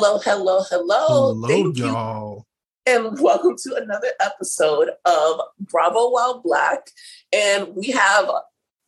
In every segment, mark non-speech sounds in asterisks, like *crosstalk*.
Hello, hello, hello. Hello, Thank y'all. You. And welcome to another episode of Bravo While Black. And we have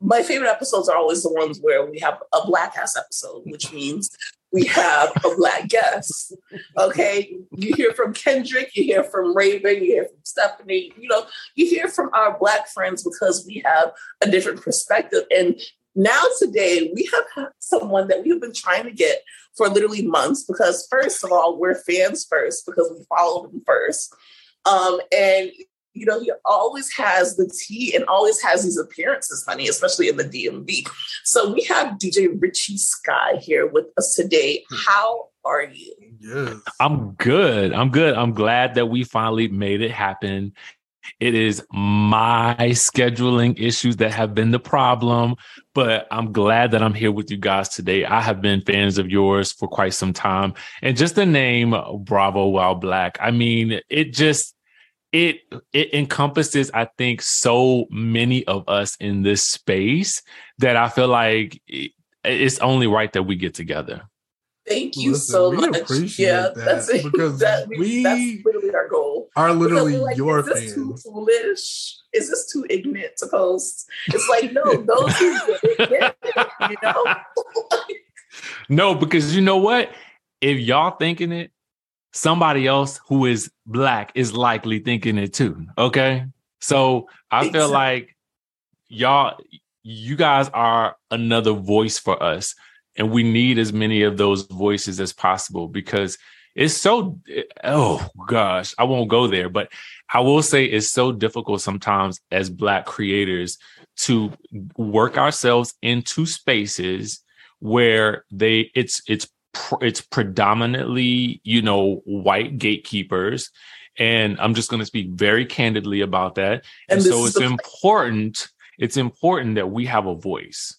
my favorite episodes are always the ones where we have a black ass episode, which *laughs* means we have a black guest. Okay. You hear from Kendrick, you hear from Raven, you hear from Stephanie, you know, you hear from our black friends because we have a different perspective. And now today we have someone that we've been trying to get for literally months because first of all, we're fans first because we follow him first. Um, and you know, he always has the tea and always has these appearances, honey, especially in the DMV. So we have DJ Richie Skye here with us today. How are you? Yes. I'm good. I'm good. I'm glad that we finally made it happen. It is my scheduling issues that have been the problem, but I'm glad that I'm here with you guys today. I have been fans of yours for quite some time. And just the name Bravo While Black, I mean, it just it it encompasses i think so many of us in this space that i feel like it's only right that we get together Thank you Listen, so much. yeah, that that's it. because *laughs* that, we that's literally our goal. Are literally like, your is this fans. Too foolish? Is this too ignorant to post? It's like no, *laughs* those who get it, you know. *laughs* no, because you know what? If y'all thinking it, somebody else who is black is likely thinking it too. Okay, so I exactly. feel like y'all, you guys are another voice for us and we need as many of those voices as possible because it's so oh gosh i won't go there but i will say it's so difficult sometimes as black creators to work ourselves into spaces where they it's it's it's predominantly you know white gatekeepers. And i'm just going to speak very candidly about that. And, and so it's important it's important that we have a voice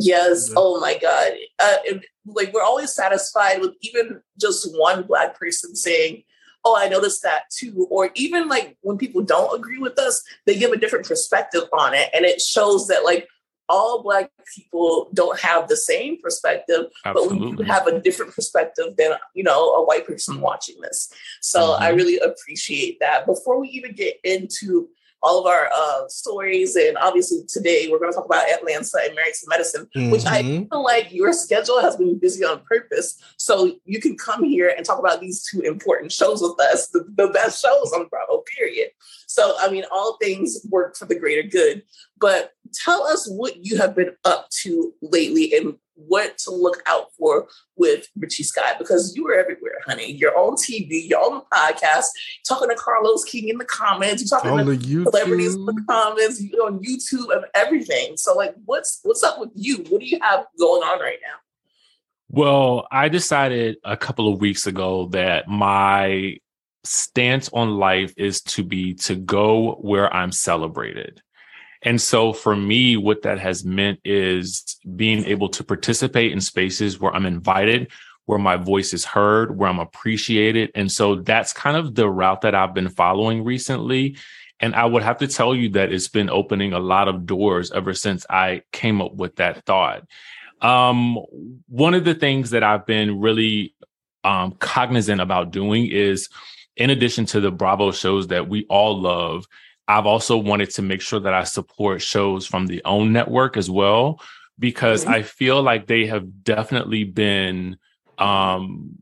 Yes. Oh my God. Uh, it, like we're always satisfied with even just one black person saying, "Oh, I noticed that too," or even like when people don't agree with us, they give a different perspective on it, and it shows that like all black people don't have the same perspective, Absolutely. but we do have a different perspective than you know a white person watching this. So mm-hmm. I really appreciate that. Before we even get into all of our uh, stories. And obviously, today we're going to talk about Atlanta and Married to Medicine, mm-hmm. which I mm-hmm. feel like your schedule has been busy on purpose. So you can come here and talk about these two important shows with us, the, the best shows on Bravo, period. So, I mean, all things work for the greater good. But tell us what you have been up to lately and what to look out for with Richie Skye because you were everywhere, honey. You're on TV, you're on the podcast, talking to Carlos King in the comments, you're talking on to YouTube. celebrities in the comments, you're on YouTube and everything. So, like, what's what's up with you? What do you have going on right now? Well, I decided a couple of weeks ago that my stance on life is to be to go where I'm celebrated. And so for me, what that has meant is being able to participate in spaces where I'm invited, where my voice is heard, where I'm appreciated. And so that's kind of the route that I've been following recently. And I would have to tell you that it's been opening a lot of doors ever since I came up with that thought. Um, one of the things that I've been really um, cognizant about doing is, in addition to the Bravo shows that we all love, I've also wanted to make sure that I support shows from the OWN network as well, because mm-hmm. I feel like they have definitely been um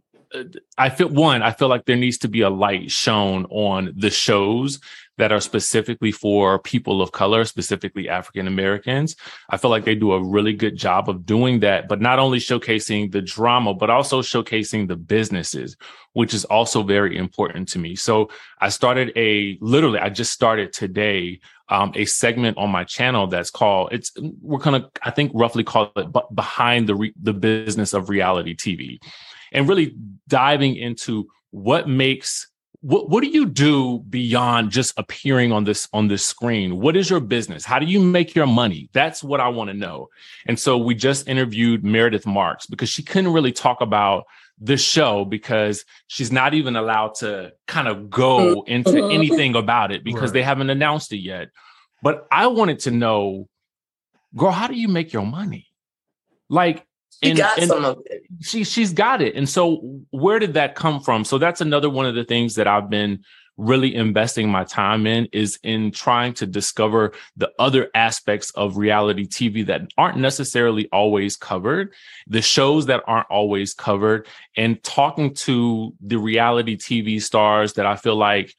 I feel one, I feel like there needs to be a light shown on the shows that are specifically for people of color, specifically African Americans. I feel like they do a really good job of doing that, but not only showcasing the drama, but also showcasing the businesses, which is also very important to me. So I started a literally, I just started today um, a segment on my channel that's called it's we're gonna I think roughly call it behind the re- the business of reality TV, and really diving into what makes what what do you do beyond just appearing on this on this screen? What is your business? How do you make your money? That's what i want to know. And so we just interviewed meredith marks because she couldn't really talk about the show because she's not even allowed to kind of go mm-hmm. into anything about it because right. they haven't announced it yet. But i wanted to know girl how do you make your money? Like She And- got and- some of it. she she's got it and so where did that come from so that's another one of the things that i've been really investing my time in is in trying to discover the other aspects of reality tv that aren't necessarily always covered the shows that aren't always covered and talking to the reality tv stars that i feel like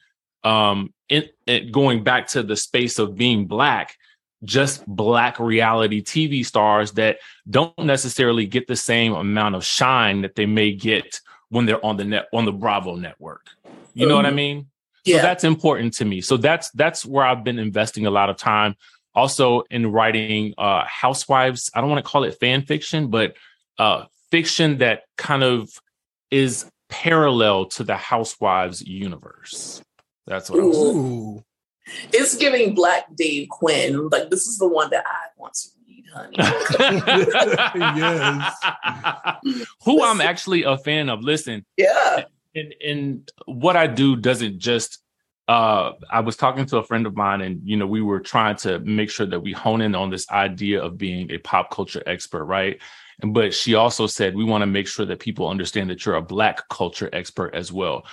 um it, it going back to the space of being black just black reality tv stars that don't necessarily get the same amount of shine that they may get when they're on the net on the Bravo network. You know what I Mhm. mean? So that's important to me. So that's that's where I've been investing a lot of time. Also in writing uh housewives, I don't want to call it fan fiction, but uh fiction that kind of is parallel to the housewives universe. That's what I was saying. Ooh. It's giving Black Dave Quinn. Like this is the one that I want to read, honey. *laughs* Yes. Who I'm actually a fan of. Listen, yeah. and and what I do doesn't just uh I was talking to a friend of mine and you know we were trying to make sure that we hone in on this idea of being a pop culture expert, right? And but she also said we want to make sure that people understand that you're a black culture expert as well.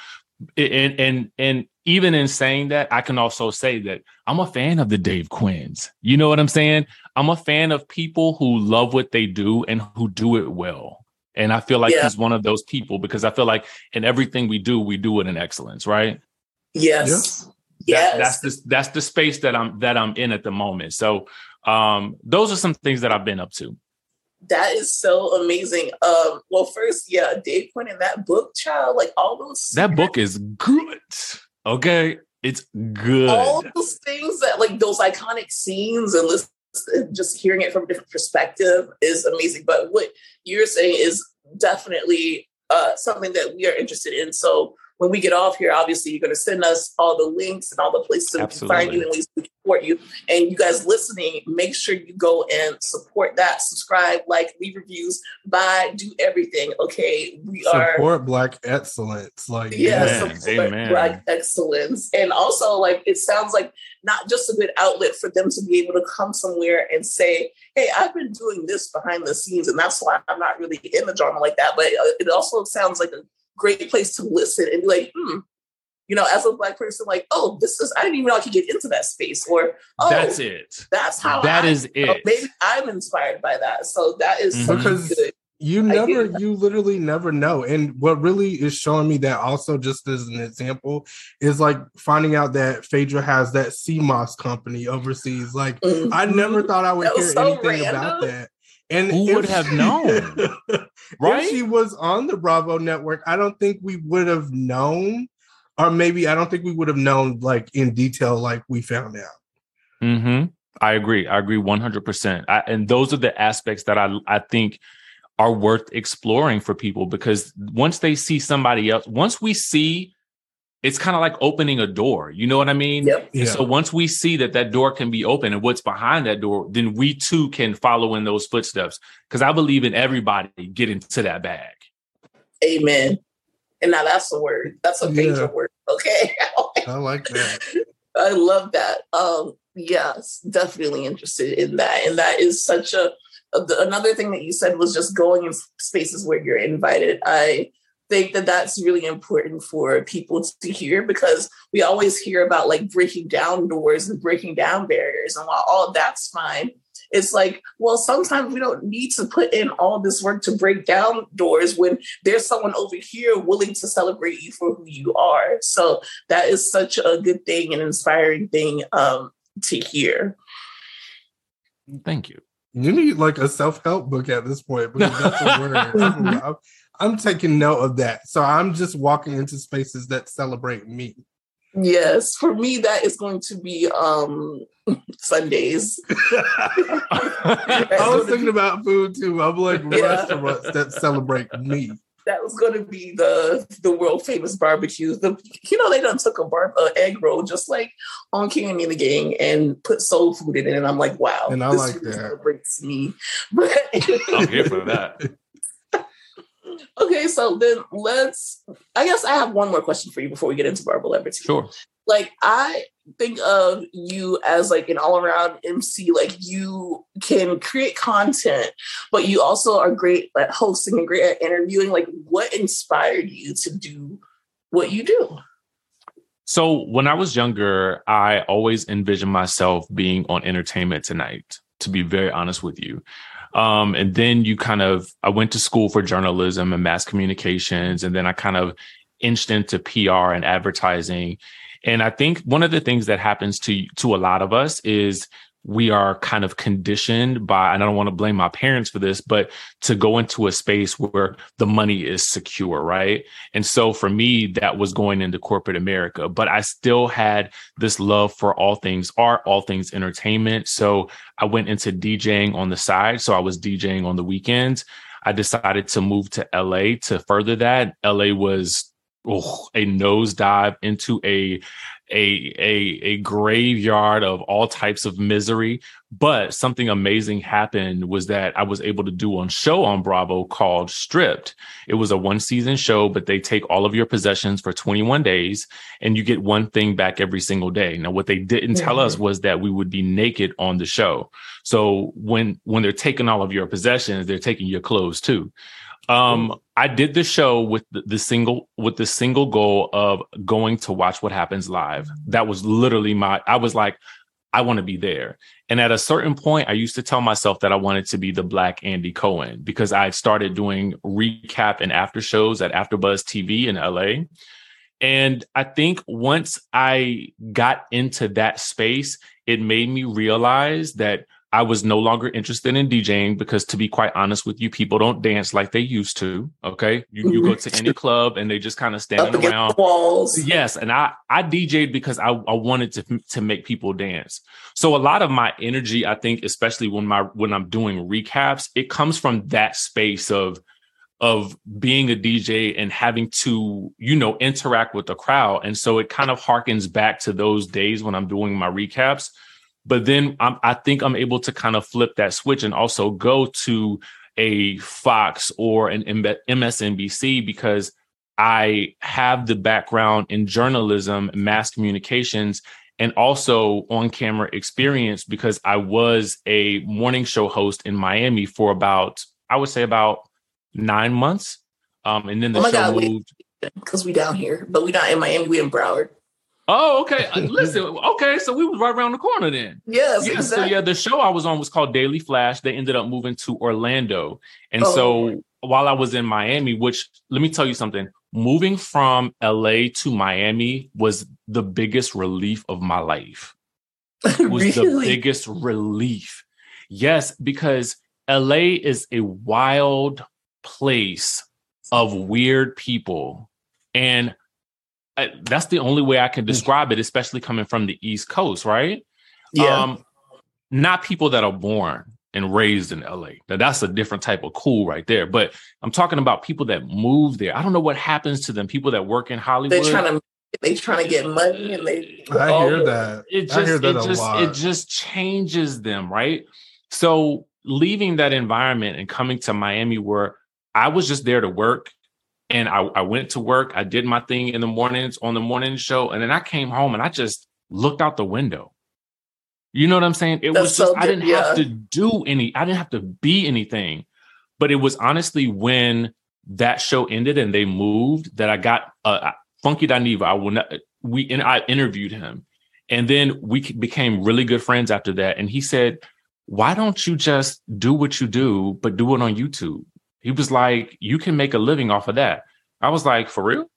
And and and even in saying that, I can also say that I'm a fan of the Dave Quinns. You know what I'm saying? I'm a fan of people who love what they do and who do it well. And I feel like Yeah. he's one of those people because I feel like in everything we do, we do it in excellence, right? Yes. That- Yes. that's the that's the space that I'm that I'm in at the moment. So um those are some things that I've been up to. That is so amazing. Um, well, first, yeah, Dave Quinn in that book, child, like all those That book is good. Okay. It's good. all those things that like those iconic scenes and listen, just hearing it from a different perspective is amazing. But what you're saying is definitely uh, something that we are interested in. So when we get off here, obviously you're going to send us all the links and all the places that we can find you and ways to support you. And you guys listening, make sure you go and support that, subscribe, like, leave reviews, buy, do everything. Okay, we are Support black excellence. Like yeah, Amen. support Amen. black excellence. And also like it sounds like not just a good outlet for them to be able to come somewhere and say, Hey, I've been doing this behind the scenes, and that's why I'm not really in the drama like that. But uh, it also sounds like a great place to listen and be like, hmm, you know, as a black person, like, oh, this is I didn't even know I could get into that space, or oh, That's it. That's how That I, is you know, it. maybe I'm inspired by that. So that is Mhm. Because- good. you never you literally never know and what really is showing me that also just as an example is like finding out that phaedra has that cmos company overseas like i Mhm. never thought i would hear so anything about that and Who would have she- known? *laughs* if she was on the bravo network i don't think we would have known or maybe i don't think we would have known like in detail like we found out hmm I agree. I agree 100%. And those are the aspects that I, I think are worth exploring for people because once they see somebody else, once we see, it's kind of like opening a door. You know what I mean? Yep. And So once we see that that door can be open and what's behind that door, then we too can follow in those footsteps. Because I believe in everybody getting to that bag. Amen. And now that's a word. That's a major Yeah. word. Okay. *laughs* i like that I love that. Um, yes, definitely interested in that. And that is such a, a- another thing that you said was just going in spaces where you're invited. I think that that's really important for people to hear because we always hear about like breaking down doors and breaking down barriers. And while all that's fine, it's like, well, sometimes we don't need to put in all this work to break down doors when there's someone over here willing to celebrate you for who you are. So that is such a good thing and inspiring thing um, to hear. Thank you. You need like a self help book at this point because that's a word. *laughs* I'm, I'm, I'm taking note of that. So I'm just walking into spaces that celebrate me. Yes, for me that is going to be um, *laughs* Sundays. *laughs* I was thinking about food too. I'm like Yeah. restaurants that celebrate me. That was going to be the the world famous barbecue. The you know they done took a bar uh, egg roll just like on King and the Gang and put soul food in it, and I'm like, wow, And I this like really that. celebrates me. *laughs* But I'm here for that. Okay, so then let's. I guess I have one more question for you before we get into BravolebriTEA. Sure. like I think of you as like an all-around MC. Like you can create content, but you also are great at hosting and great at interviewing. Like what inspired you to do what you do? So when I was younger, I always envisioned myself being on Entertainment Tonight. To be very honest with you, um, and then you kind of, I went to school for journalism and mass communications, and then I kind of inched into PR and advertising. And I think one of the things that happens to to a lot of us is we are kind of conditioned by, and I don't want to blame my parents for this, but to go into a space where the money is secure, right? And so for me, that was going into corporate America, but I still had this love for all things art, all things entertainment. So I went into DJing on the side. So I was DJing on the weekends. I decided to move to LA to further that. LA was oh, a nosedive into a a, a, a graveyard of all types of misery. But something amazing happened was that I was able to do a show on Bravo called Stripped. It was a one season show, but they take all of your possessions for 21 days and you get one thing back every single day. Now, what they didn't tell us mm-hmm. was that we would be naked on the show. So when, when they're taking all of your possessions, they're taking your clothes too. Um, I did the show with the, the, single with the single goal of going to watch what happens live. That was literally my. I was like, I want to be there. And at a certain point, I used to tell myself that I wanted to be the Black Andy Cohen because I started doing recap and after shows at AfterBuzz TV in LA. And I think once I got into that space, it made me realize that I was no longer interested in DJing because, to be quite honest with you, people don't dance like they used to. Okay, you, you go to any club and they just kind of *laughs* standing around walls. Yes, and I I DJed because I, I wanted to to make people dance. So a lot of my energy, I think, especially when my when I'm doing recaps, it comes from that space of of being a DJ and having to, you know, interact with the crowd. And so it kind of harkens back to those days when I'm doing my recaps but then I'm, I think I'm able to kind of flip that switch and also go to a Fox or an MSNBC because I have the background in journalism, mass communications, and also on camera experience because I was a morning show host in Miami for about, I would say about nine months. Um, and then the oh show God, moved. *laughs* Because we down here, but we're not in Miami, we in Broward. Oh, okay. Uh, *laughs* listen, okay, so we was right around the corner then. Yes. Yeah, exactly. So yeah, the show I was on was called Daily Flash. They ended up moving to Orlando. And oh. so while I was in Miami, which let me tell you something, moving from LA to Miami was the biggest relief of my life. *laughs* It was really? the biggest relief. Yes, because LA is a wild place of weird people. And I, that's the only way I can describe it, especially coming from the East Coast, right? Yeah. Um, not people that are born and raised in LA. Now that's a different type of cool right there. But I'm talking about people that move there. I don't know what happens to them. People that work in Hollywood. They're trying to they trying to get money and they I hear that. It just that it just lot. it just changes them, right? So leaving that environment and coming to Miami where I was just there to work and I, I went to work. I did my thing in the mornings on the morning show, and then I came home and I just looked out the window. You know what I'm saying? It That's was just so I didn't yeah. have to do any. I didn't have to be anything. But it was honestly when that show ended and they moved that I got uh, Funky Dineva. I will not. We and I interviewed him, and then we became really good friends after that. And he said, "Why don't you just do what you do, but do it on YouTube?" He was like, you can make a living off of that. I was like, for real?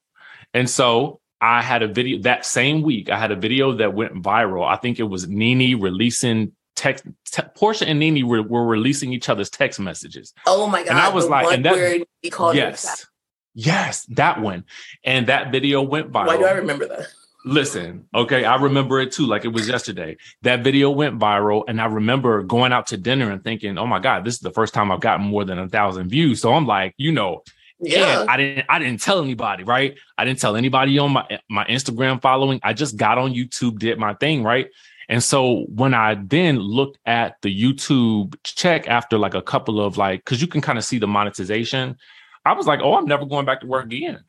And so I had a video that same week. I had a video that went viral. I think it was Nene releasing text. Te- Porsha and Nene were, were, releasing each other's text messages. Oh my god! And I was like, and that he called yes, yes, that one. And that video went viral. Why do I remember that? Listen, okay, I remember it too, like it was yesterday. That video went viral, and I remember going out to dinner and thinking, "Oh my god, this is the first time I've gotten more than a thousand views." So I'm like, you know, yeah, I didn't, I didn't tell anybody, right? I didn't tell anybody on my my Instagram following. I just got on YouTube, did my thing, right? And so when I then looked at the YouTube check after like a couple of like, because you can kind of see the monetization, I was like, "Oh, I'm never going back to work again.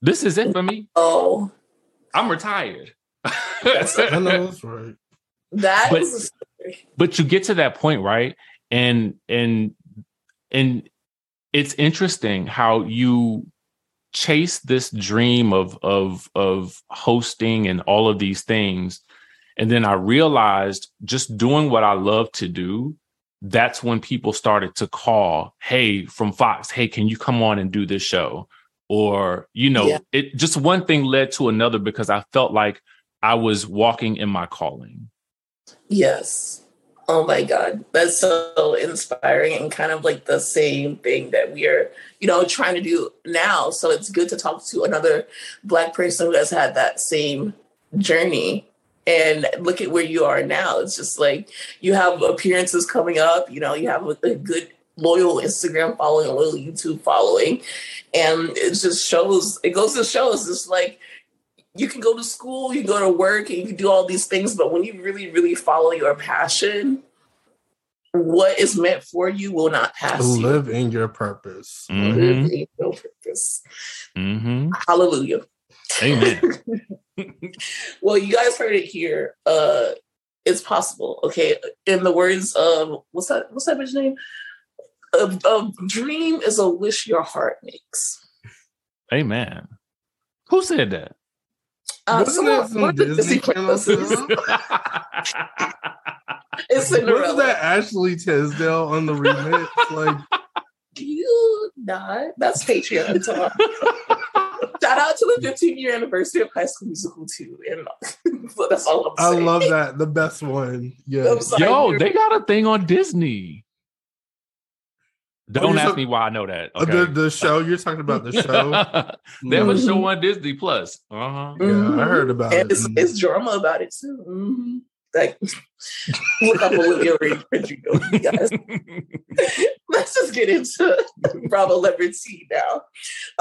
This is it for me." Oh I'm retired. That's *laughs* I know that's right. That But- is but you get to that point right and and and it's interesting how you chase this dream of of of hosting and all of these things and then i realized just doing what i love to do that's when people started to call hey from fox hey can you come on and do this show or you know Yeah. it just one thing led to another because i felt like i was walking in my calling Yes. Oh my God. That's so inspiring and kind of like the same thing that we are, you know, trying to do now. So it's good to talk to another Black person who has had that same journey and look at where you are now. It's just like you have appearances coming up, you know, you have a, a good, loyal Instagram following, a loyal YouTube following. And it just shows, it goes to show it's just like, you can go to school, you can go to work, and you can do all these things, but when you really, really follow your passion, what is meant for you will not pass you. Live in your purpose. Mhm. Live in your purpose. hmm Hallelujah. amen *laughs* Well, you guys heard it here. Uh it's possible. Okay. In the words of what's that what's that bitch name? A, a dream is a wish your heart makes. Amen. Who said that? Uh, Wasn't someone- that some one Disney Disney Channel. *laughs* It's Cinderella. Wasn't that Ashley Tisdale on the remix? *laughs* like, do You not. That's Patreon talk. Shout out to the 15 year anniversary of High School Musical too, and *laughs* that's all I'm saying. I love that. The best one. Yeah. Yo, they got a thing on Disney. Don't ask talk- me why I know that. Uh, Okay. The the show you're talking about the show. *laughs* that have a Mhm. show on Disney Plus. Uh-huh. Yeah, I heard about and it. it's, it's drama about it too. hmm Like, *laughs* look up Olivia Rodrigo, you guys. *laughs* Let's just get into BravolebriTEA now.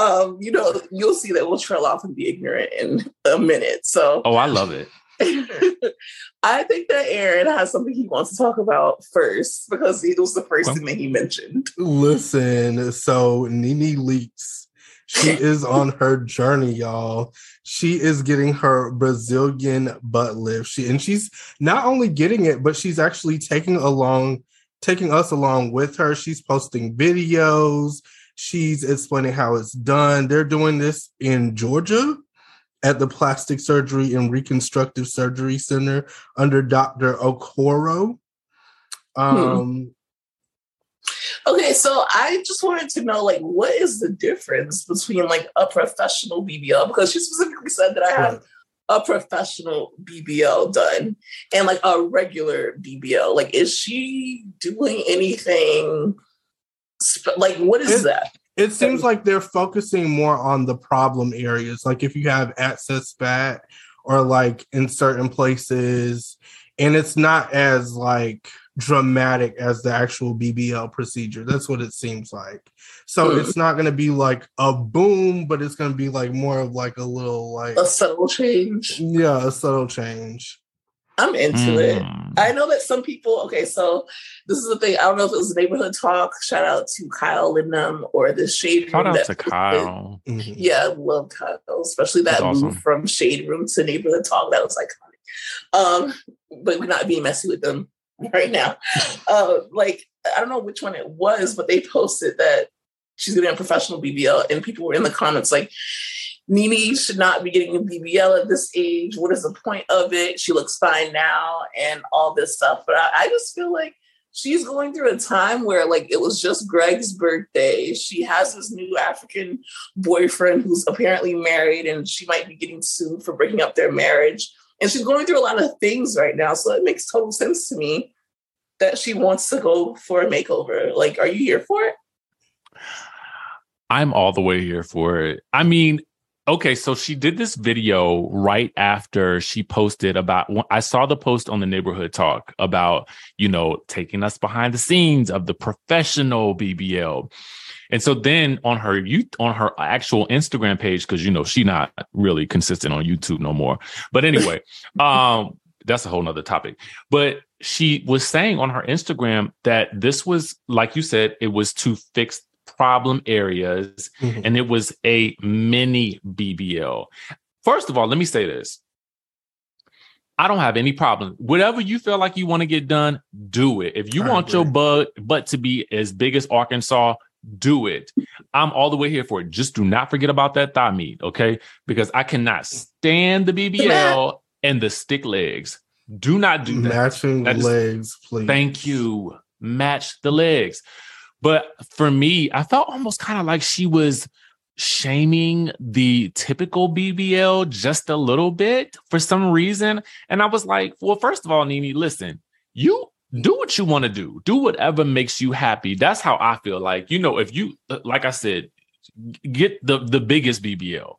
Um, you know, you'll see that we'll trail off and be ignorant in a minute. So oh, I love it. *laughs* I think that Aaron has something he wants to talk about first because it was the first Well- thing that he mentioned. Listen, so NeNe Leakes, she *laughs* is on her journey, y'all. She is getting her Brazilian butt lift. She and she's not only getting it, but she's actually taking along, taking us along with her. She's posting videos. She's explaining how it's done. They're doing this in Georgia at the Plastic Surgery and Reconstructive Surgery Center under Dr. Okoro. Um, Okay, so I just wanted to know, like, what is the difference between like a professional BBL? Because she specifically said that I have a professional BBL done and like a regular BBL. Like, is she doing anything? Sp- like, what is It- that? It seems like they're focusing more on the problem areas, like if you have access fat or like in certain places, and it's not as like dramatic as the actual BBL procedure. That's what it seems like. So Hmm. it's not going to be like a boom, but it's going to be like more of like a little like A subtle change. yeah, a subtle change. I'm into it. Mm. I know that some people, okay, so this is the thing. I don't know if it was neighborhood talk. Shout out to Kyle Lindnum or the Shade Shout Room out that to posted- Kyle. Mhm. Yeah, love Kyle, especially that That's awesome. move from Shade Room to Neighborhood Talk. That was iconic. Um, but we're not being messy with them *laughs* right now. uh, like I don't know which one it was, but they posted that she's getting a professional BBL, and people were in the comments like, "Nene should not be getting a BBL at this age. What is the point of it? She looks fine now, and all this stuff." But I, I just feel like she's going through a time where like it was just Greg's birthday. She has this new African boyfriend who's apparently married and she might be getting sued for breaking up their marriage. And she's going through a lot of things right now. So it makes total sense to me that she wants to go for a makeover. Like, are you here for it? I'm all the way here for it. I mean, okay, so she did this video right after she posted about. I saw the post on the neighborhood talk about, you know, taking us behind the scenes of the professional BBL. And so then on her you on her actual Instagram page, because you know she not really consistent on YouTube no more. But anyway, *laughs* um, that's a whole nother topic. But she was saying on her Instagram that this was, like you said, it was to fix problem areas Mhm. and it was a mini BBL. First of all, let me say this. I don't have any problem. Whatever you feel like you want to get done, do it. If you I want agree. your butt butt to be as big as Arkansas, do it. I'm all the way here for it. Just do not forget about that thigh meat, okay? Because I cannot stand the BBL *laughs* and the stick legs. Do not do that. Matching That is- legs, please. Thank you. Match the legs. But for me, I felt almost kind of like she was shaming the typical BBL just a little bit for some reason. And I was like, well, first of all, NeNe, listen, you do what you want to do, do whatever makes you happy. That's how I feel like, you know, if you, like I said, get the, the biggest BBL.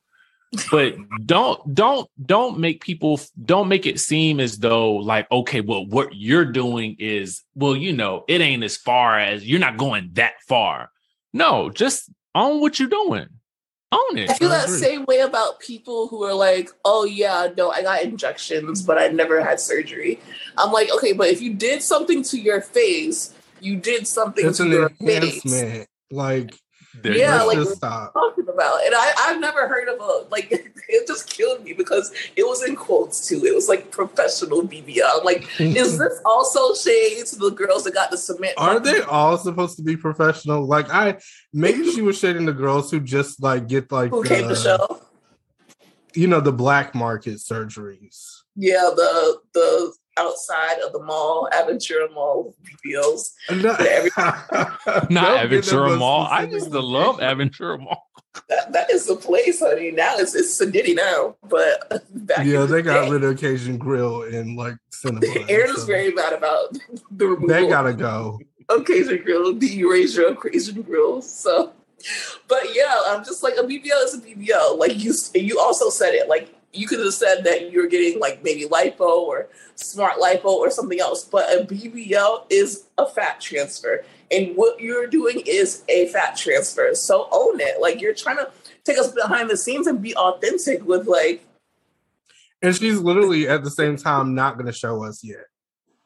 But don't don't don't make people don't make it seem as though like okay well what you're doing is well you know it ain't as far as you're not going that far no just own what you're doing own it I feel that same way about people who are like, oh yeah, no, I got injections, but I never had surgery. I'm like, okay, but if you did something to your face, you did something It's to an your face. enhancement. Like, There Yeah, like- stop. Talking about, and I, I've never heard of a like. *laughs* It just killed me because it was in quotes too. It was like professional BBL. I'm like, is this also shades to the girls that got the cement? Are they all supposed to be professional? Like, I maybe *laughs* she was shading the girls who just like get like who came to show? you know the black market surgeries. Yeah, the the outside of the mall, Aventura Mall BBLs. No- *laughs* not Don't give aventura mall i specific used to love location. aventura mall That, that is the place, honey. Now it's it's City now, but back Yeah, in the they got day, rid of Cajun Grill and like cinema. *laughs* Aaron is so very mad about the removal. they gotta go. of Cajun Grill, the erasure of Cajun Grill. So, but yeah, I'm just like a BBL is a BBL. Like you, you also said it. Like you could have said that you're getting like maybe lipo or smart lipo or something else, but a BBL is a fat transfer, and what you're doing is a fat transfer. So own it. Like you're trying to take us behind the scenes and be authentic with like And she's literally at the same time not gonna show us yet.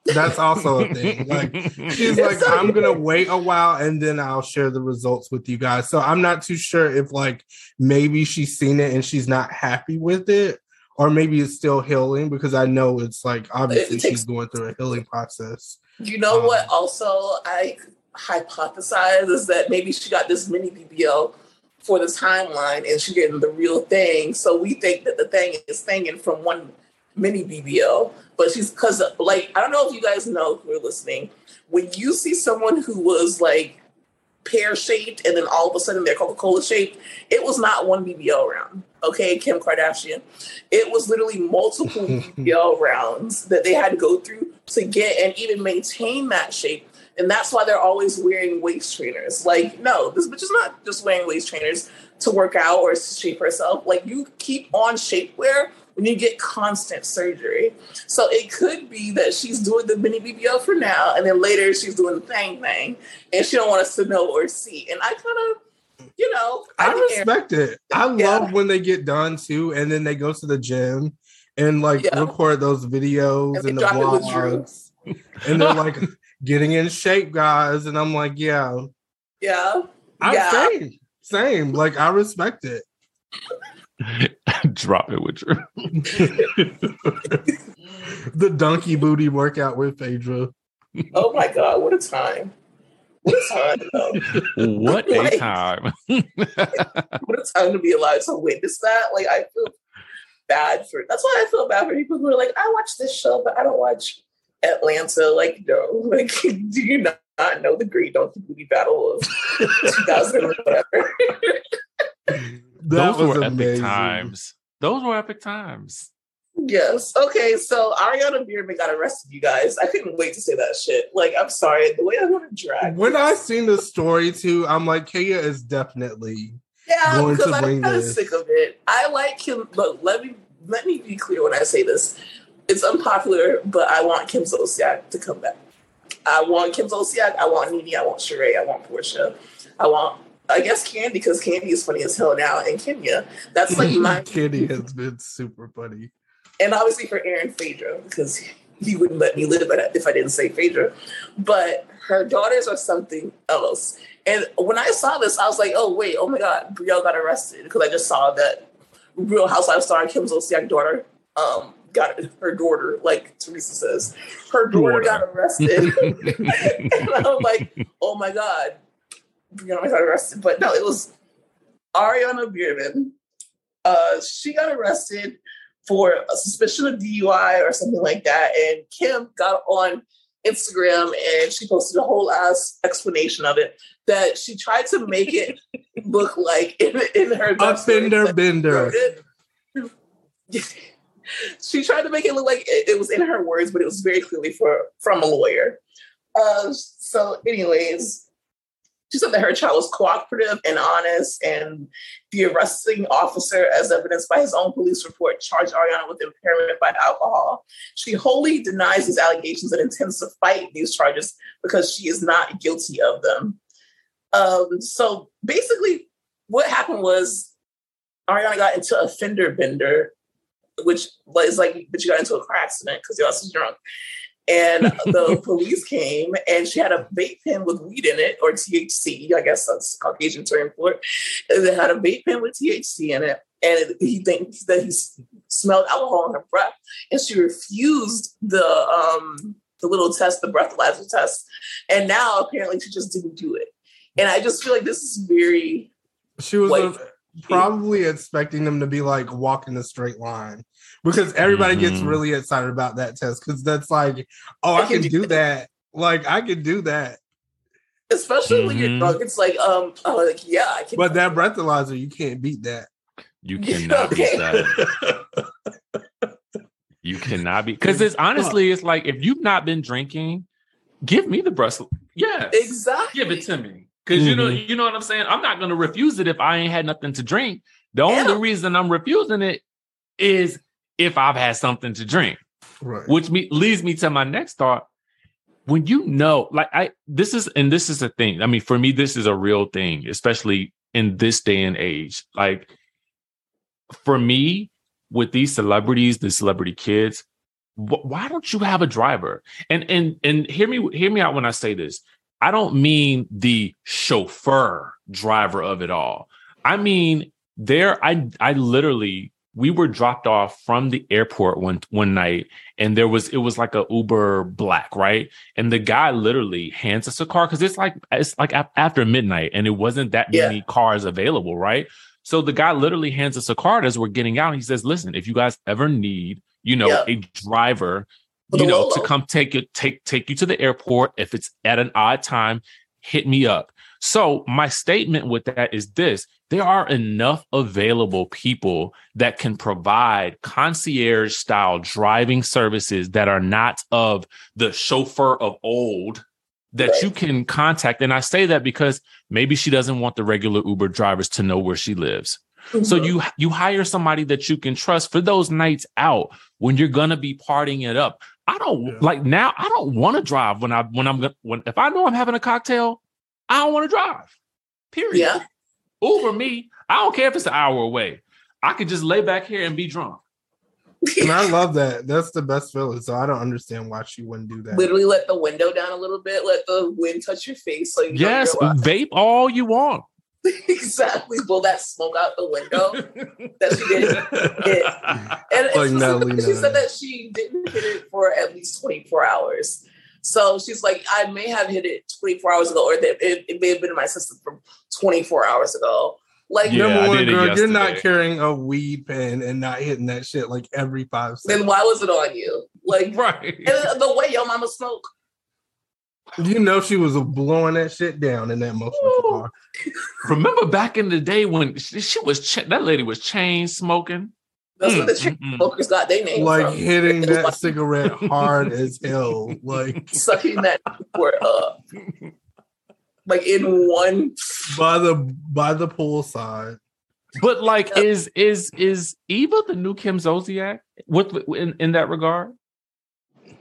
That's also a thing. *laughs* Like she's like, so- I'm gonna wait a while and then I'll share the results with you guys. So I'm not too sure if like maybe she's seen it and she's not happy with it, or maybe it's still healing because I know it's like obviously takes- she's going through a healing process. You know Um, what? Also, I hypothesize is that maybe she got this mini BBL for the timeline, and she's getting the real thing. So we think that the thing is thinging from one mini BBL, but she's because like I don't know if you guys know who are listening. When you see someone who was like pear shaped and then all of a sudden they're Coca Cola shaped, it was not one BBL round. Okay, Kim Kardashian. It was literally multiple *laughs* BBL rounds that they had to go through to get and even maintain that shape. And that's why they're always wearing waist trainers. Like, no, this bitch is not just wearing waist trainers to work out or to shape herself. Like, you keep on shapewear when you get constant surgery. So it could be that she's doing the mini BBL for now, and then later she's doing the thing thing, and she don't want us to know or see. And I kind of, you know, I think respect it. I *laughs* Yeah. love when they get done too, and then they go to the gym and like Yeah. record those videos And and, the vlogs, and they're like *laughs* getting in shape, guys. And I'm like, yeah, yeah, I'm Yeah. same, same. Like I respect it. *laughs* *laughs* drop it with you *laughs* the donkey booty workout with Phaedra. Oh my God, what a time. What a time, though. what a time *laughs* What a time to be alive to witness that. Like, I feel bad for that's why I feel bad for people who are like, I watch this show, but I don't watch Atlanta. Like, no, like, do you not, not know the Great Donkey Booty Battle of 2000 or whatever? That those was were amazing. epic times those were epic times yes. Okay, so Ariana Biermann got arrested, you guys. I couldn't wait to say that shit. Like, I'm sorry, the way I want to drag. When I seen the story too, I'm like, Kaya is definitely Yeah, going because to I'm bring kind of this. sick of it. I like Kim. Look, let me let me be clear when I say this. It's unpopular, but I want Kim Zolciak to come back. I want Kim Zolciak. I want Nene. I want Sheree. I want Porsha. I want. I guess Kandi because Kandi is funny as hell now, in Kenya. That's like *laughs* my Kandi has been super funny. and obviously for Aaron Phaedra because he wouldn't let me live if I didn't say Phaedra. But her daughters are something else. And when I saw this, I was like, oh wait, oh my god, Brielle got arrested because I just saw that Real Housewives star Kim Zolciak daughter um, got her daughter, like Teresa says, her daughter got arrested. *laughs* *laughs* and I'm like, oh my God, Brianna got arrested. But no, it was Ariana Biermann. Uh, she got arrested for a suspicion of DUI or something like that. And Kim got on Instagram and she posted a whole ass explanation of it that she tried to make it *laughs* look like in, in her a fender bender. *laughs* she tried to make it look like it, it, was in her words, but it was very clearly for from a lawyer. Uh, so, anyways, she said that her child was cooperative and honest, and the arresting officer, as evidenced by his own police report, charged Ariana with impairment by alcohol. She wholly denies these allegations and intends to fight these charges because she is not guilty of them. Um, so basically, what happened was Ariana got into a fender bender, which was like, but you got into a car accident because you're also drunk. And *laughs* the police came and she had a vape pen with weed in it or THC. I guess that's Caucasian term for it. And they had a vape pen with THC in it. And he thinks that he smelled alcohol in her breath. And she refused the um, the little test, the breathalyzer test. And now apparently she just didn't do it. And I just feel like this is very. She was like, a, probably expecting them to be like walking a straight line because everybody mm-hmm. gets really excited about that test because that's like, oh, I, I can, can, do that. Like I can do that. Especially mm-hmm. when you're mm-hmm. drunk, it's like, um, *laughs* oh, like yeah, I can. But that breathalyzer, you can't beat that. You *laughs* cannot beat that. *laughs* you cannot be because it's honestly, it's like if you've not been drinking, give me the breast. Yeah, exactly. Give it to me. Because mm-hmm. you know, mm-hmm. you know what I'm saying. I'm not going to refuse it if I ain't had nothing to drink. The yeah. only reason I'm refusing it is if I've had something to drink, right. which me, leads me to my next thought. When you know, like I, this is, and this is a thing. I mean, for me, this is a real thing, especially in this day and age. Like for me, with these celebrities, the celebrity kids, wh- why don't you have a driver? And and and hear me, hear me out when I say this. I don't mean the chauffeur driver of it all. I mean, there, I I literally we were dropped off from the airport one one night and there was it was like a uber black right and the guy literally hands us a car because it's like it's like after midnight and it wasn't that yeah. many cars available right so the guy literally hands us a card as we're getting out and he says listen if you guys ever need you know yeah. a driver you know to come take you take take you to the airport if it's at an odd time hit me up so my statement with that is this there are enough available people that can provide concierge style driving services that are not of the chauffeur of old that right. you can contact. And I say that because maybe she doesn't want the regular Uber drivers to know where she lives. Mm-hmm. So you you hire somebody that you can trust for those nights out when you're gonna be partying it up. I don't yeah. like now. I don't want to drive when I when I'm when if I know I'm having a cocktail, I don't want to drive. Period. Yeah. Uber me. I don't care if it's an hour away. I could just lay back here and be drunk. and I *laughs* love that. That's the best feeling. So I don't understand why she wouldn't do that. Literally, let the window down a little bit. Let the wind touch your face. Like yes, *laughs* vape all you want. exactly. Blow that smoke out the window. that she didn't hit. *laughs* And, like she said that she didn't hit it for at least 24 hours. So she's like, I may have hit it 24 hours ago, or it, it may have been in my system from 24 hours ago. Like, yeah, number one, girl, you're not carrying a weed pen and not hitting that shit like every five seconds. Then why was it on you? Like, *laughs* right. And the way your mama smoke. You know she was blowing that shit down in that motion car. Remember back in the day when she, she was ch- that lady was chain smoking. That's mm, what the mm, mm. smokers got their name like from. hitting that cigarette hard as *laughs* hell, like *laughs* sucking that word up, like in one *laughs* by the by the poolside. But like, yep. is is is Eva the new Kim Zolciak with in in that regard?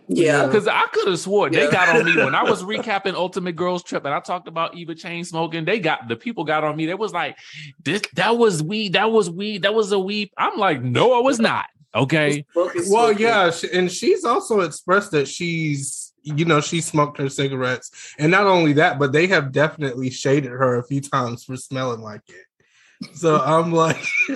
Yeah, because I could have swore yeah. they got on me when I was *laughs* recapping Ultimate Girls Trip, and I talked about Eva chain smoking. They got the people got on me. They was like, "This that was weed. That was weed. That was a weed." I'm like, "No, I was not." Okay. Well, yeah, and she's also expressed that she's you know she smoked her cigarettes, and not only that, but they have definitely shaded her a few times for smelling like it. So I'm like, *laughs*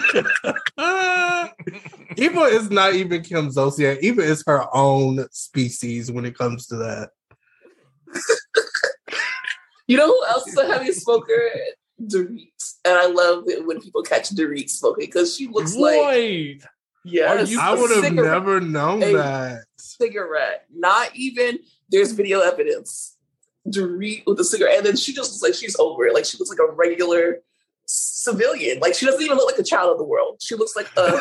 Eva is not even Kim Zolciak. Eva is her own species when it comes to that. you know who else is a heavy smoker? Dorit. And I love it when people catch Dorit smoking because she looks like Yes, I would have never known that. Cigarette. Not even there's video evidence. Dorit with a cigarette. And then she just looks like she's over it. Like she looks like a regular civilian. Like she doesn't even look like a child of the world. She looks like a,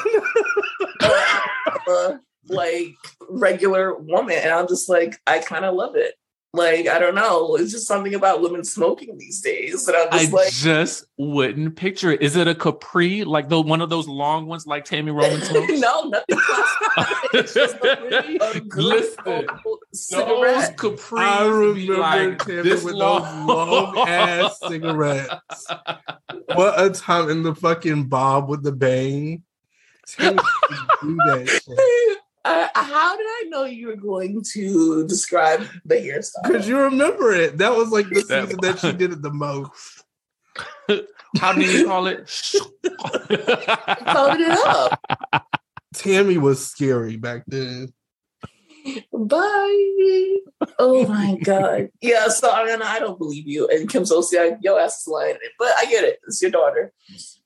*laughs* a, a like regular woman. And I'm just like, I kind of love it. Like, I don't know. It's just something about women smoking these days. And I'm just I like just wouldn't picture it. Is it a capri? Like the one of those long ones like Tami Roman *laughs* smokes? no, nothing. it's just a really *laughs* a Listen, cigarette. Those capris I remember like Tami this with long. those long ass *laughs* cigarettes. What a time in the fucking bob with the bang. Tami do that shit. Uh, how did I know you were going to describe the hairstyle? Because you remember it. That was like the That- season that she did it the most. *laughs* How do you call it? *laughs* Covered it up. Tami was scary back then. Bye. Oh my god. Yeah. So I mean, I don't believe you. And Kim Zolciak, your ass is lying. But I get it. It's your daughter,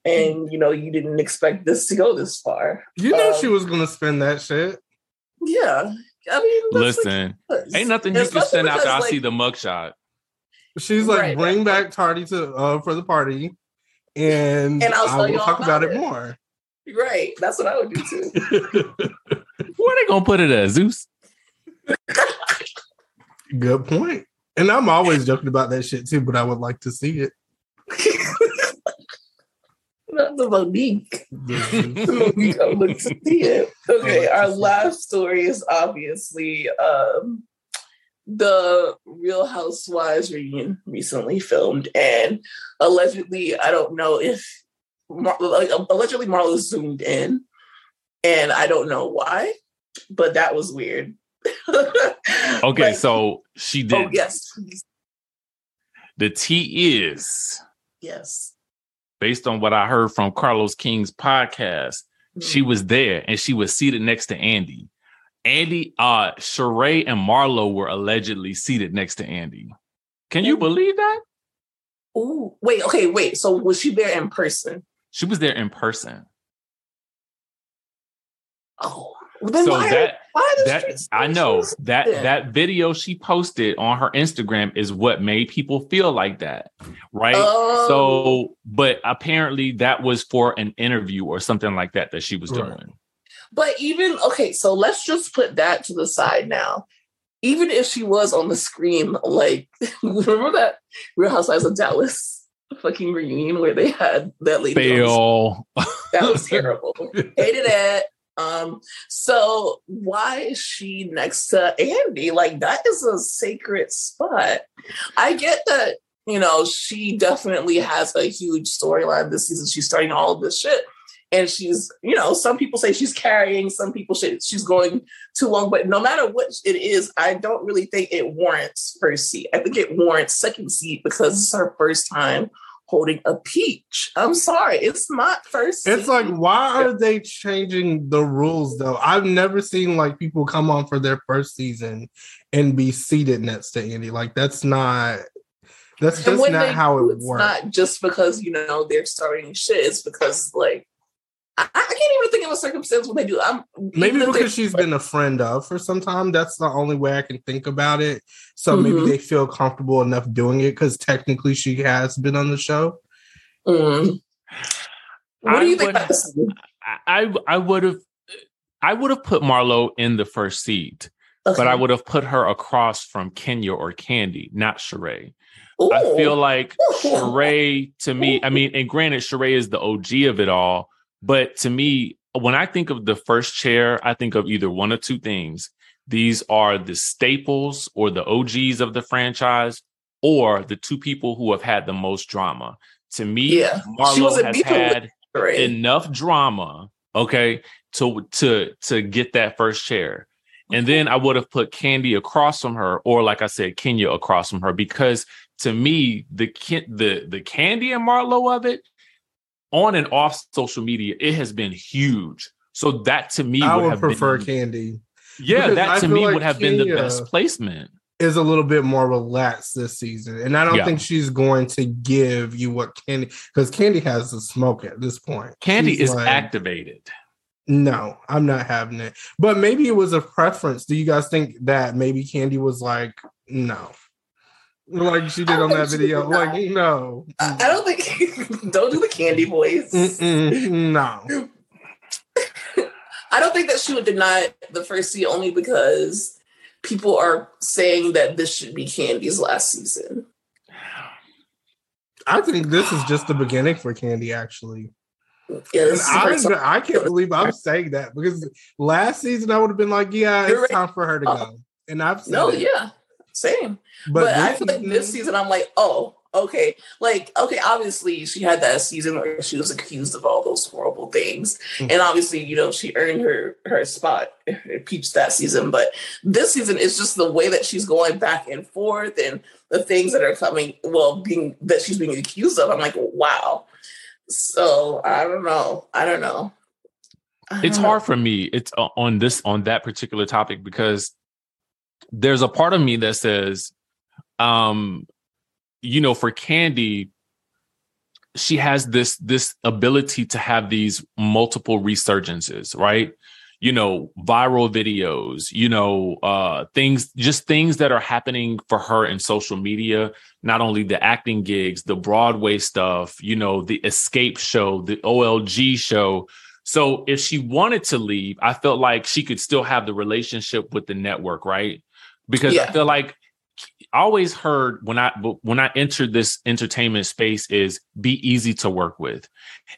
and you know you didn't expect this to go this far. You know Um, she was gonna spend that shit. Yeah. I mean, Listen, what it is. ain't nothing you can Especially send after I because, see the mugshot. She's like, Right. bring back Tardy to uh, for the party, and, And I'll I will talk about about it it. more. Right. That's what I would do too. *laughs* Where they gonna put it at, Zeus? Good point. And I'm always joking about that shit too, but I would like to see it. Not the Monique. The- Monique, I would like to see it. Okay, our last story is obviously um, the Real Housewives reunion recently filmed, and allegedly, I don't know if Mar- like, allegedly Marlo zoomed in, and I don't know why, but that was weird. *laughs* Okay, Like, so she did. oh yes. The T is yes. Based on what I heard from Carlos King's podcast. She was there and she was seated next to Andy. Andy, uh, Sheree and Marlo were allegedly seated next to Andy. Can you believe that? Ooh, wait, okay, wait. So was she there in person? She was there in person. Oh, well, then so why? that why the that I know that there? that video she posted on her Instagram is what made people feel like that, right? Oh. So, but apparently that was for an interview or something like that that she was Right. doing. But even okay, so let's just put that to the side now. Even if she was on the screen, like *laughs* remember that Real Housewives of Dallas fucking reunion where they had that lady. on the Fail. That was *laughs* terrible. Hated it. Um, so why is she next to Andy? Like that is a sacred spot. I get that, you know, she definitely has a huge storyline this season. She's starting all of this shit. And she's, you know, some people say she's carrying, some people say she's going too long, but no matter what it is, I don't really think it warrants first seat. I think it warrants second seat because it's her first time holding a peach. I'm sorry, it's not first. It's like, why are they changing the rules though? I've never seen like people come on for their first season and be seated next to Andy. Like that's not that's just not how do, it it's works. not just because you know they're starting shit. It's because like I, I can't even think of a circumstance when they do. I'm Maybe because she's been a friend of for some time. That's the only way I can think about it. So maybe Mhm. they feel comfortable enough doing it because technically she has been on the show. Mm. What I do you think would- about this? I I, I would have I would have put Marlo in the first seat, but I would have put her across from Kenya or Kandi, not Sheree. I feel like *laughs* Sheree to me, I mean, and granted, Sheree is the OG of it all, but to me, when I think of the first chair, I think of either one of two things. These are the staples or the OGs of the franchise, or the two people who have had the most drama. To me, Yeah. Marlo has had right? enough drama, okay, to to to get that first chair. And then I would have put Kandi across from her, or like I said, Kenya across from her, because to me, the the the Kandi and Marlo of it, on and off social media, it has been huge. So that to me I would would prefer been, Kandi. Yeah, because that I to me like would have been the best placement. Is a little bit more relaxed this season, and I don't Yeah. think she's going to give you what Kandi because Kandi has the smoke at this point. Kandi She's is like, activated. No, I'm not having it. But maybe it was a preference. Do you guys think that maybe Kandi was like, no, like she did on that video? Like, not. no, I, I don't think *laughs* don't do the Kandi voice. Mm-mm, no. *laughs* I don't think that she would deny the first seat only because people are saying that this should be Kandi's last season. I think this is just the beginning for Kandi, actually. Yeah, And this is her I. I can't believe I'm saying that because last season I would have been like, yeah, it's right. time for her to uh, go. And I've said no, it. yeah, same. But, But, I feel like this season- I'm like, oh, okay. Like, okay, obviously she had that season where she was accused of all those horrible things. Mhm. And obviously, you know, she earned her her spot Peach that season. But this season is just the way that she's going back and forth and the things that are coming, well, being that she's being accused of. I'm like, wow. So I don't know. I don't know. It's hard for me it's uh, on this on that particular topic because there's a part of me that says um you know for Kandi she has this this ability to have these multiple resurgences right you know viral videos you know uh things just things that are happening for her in social media not only the acting gigs the broadway stuff you know the escape show the olg show so if she wanted to leave, I felt like she could still have the relationship with the network, right? Because I feel like I always heard when I when I entered this entertainment space is be easy to work with.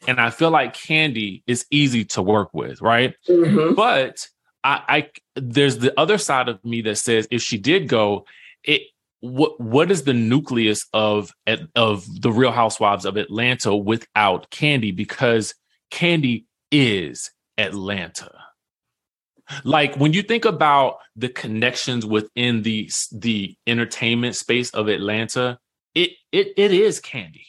And I feel like Kandi is easy to work with, right? Mhm. But I, I there's the other side of me that says if she did go, it what what is the nucleus of of the Real Housewives of Atlanta without Kandi? Because Kandi is Atlanta. Like when you think about the connections within the the entertainment space of Atlanta, it it it is Kandi.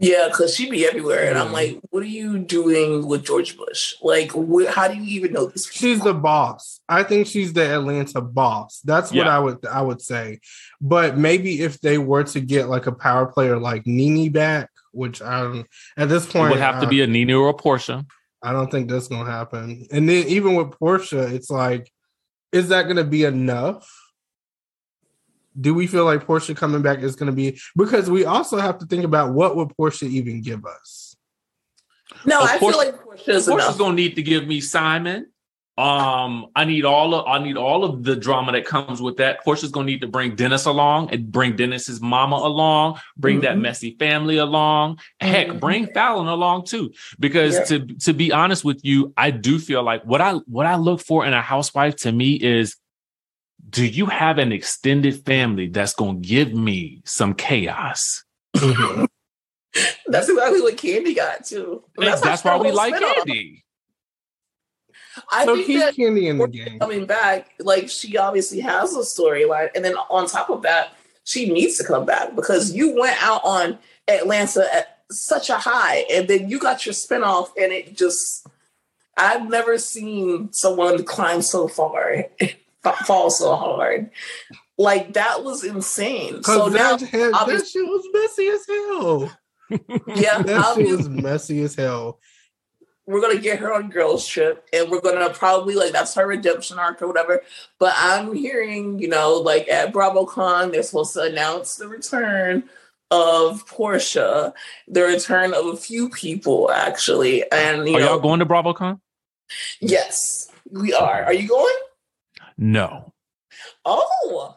Yeah, because she'd be everywhere, and I'm Mhm. like, what are you doing with George Bush? Like, wh- how do you even know this? she's the boss. I think she's the Atlanta boss. That's what Yeah. I would I would say. But maybe if they were to get like a power player like NeNe back, which I don't at this It point would have to uh, be a NeNe or a Porsha. I don't think that's gonna happen. And then even with Porsha, it's like, is that gonna be enough? Do we feel like Porsha coming back is gonna be because we also have to think about what would Porsha even give us? No, Of I course- feel like Porsha is Porsha's enough. gonna need to give me Simon. Um, I need all of I need all of the drama that comes with that. Porsha's gonna need to bring Dennis along and bring Dennis's mama along, bring that Mhm. messy family along. Heck, Mhm. bring Fallon along too. Because Yeah. to to be honest with you, I do feel like what I what I look for in a housewife to me is do you have an extended family that's gonna give me some chaos? *laughs* That's exactly what Kandi got too. How that's why we like. Kandi. I so think that Kandi in the game. coming back, like she obviously has a storyline, and then on top of that, she needs to come back because you went out on Atlanta at such a high, and then you got your spinoff, and it just. I've never seen someone climb so far, *laughs* fall so hard. Like that was insane. So now, had, that shit was messy as hell. yeah, *laughs* That shit was messy as hell. We're gonna get her on girls trip and we're gonna probably like that's her redemption arc or whatever but i'm hearing you know like at bravocon they're supposed to announce the return of Porsha the return of a few people actually and you Are know y'all going to BravoCon? yes we are are you going No. oh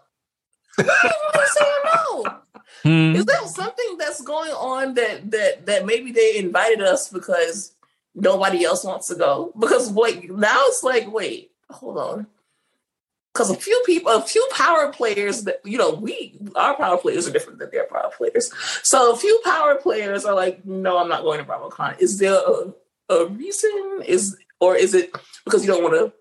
Why are you saying no Hmm. Is there something that's going on that that that maybe they invited us because nobody else wants to go? Because wait, now it's like, wait, hold on. Because a few people, a few power players that you know, we our power players are different than their power players. So a few power players are like, no, I'm not going to BravoCon. Is there a, a reason? Is or is it because you don't want to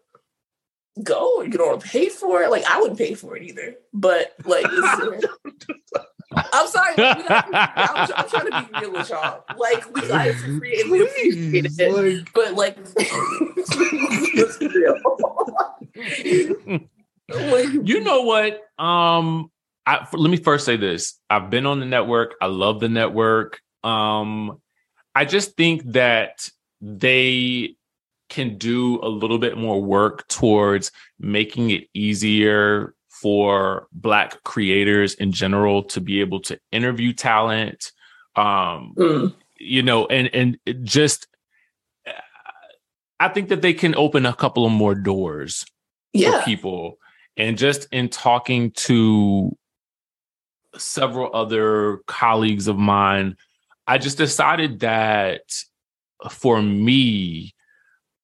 go you don't want to pay for it? Like I wouldn't pay for it either. But like, *laughs* *laughs* I'm sorry. Like, we gotta, I'm, I'm, trying to be real with y'all. Like we got it for free and we appreciate it, like, but like, *laughs* it's real. *laughs* you know what? Um, I, let me first say this. I've been on the network. I love the network. Um, I just think that they can do a little bit more work towards making it easier for black creators in general to be able to interview talent um mm. you know and and just i think that they can open a couple of more doors yeah. for people and just in talking to several other colleagues of mine i just decided that for me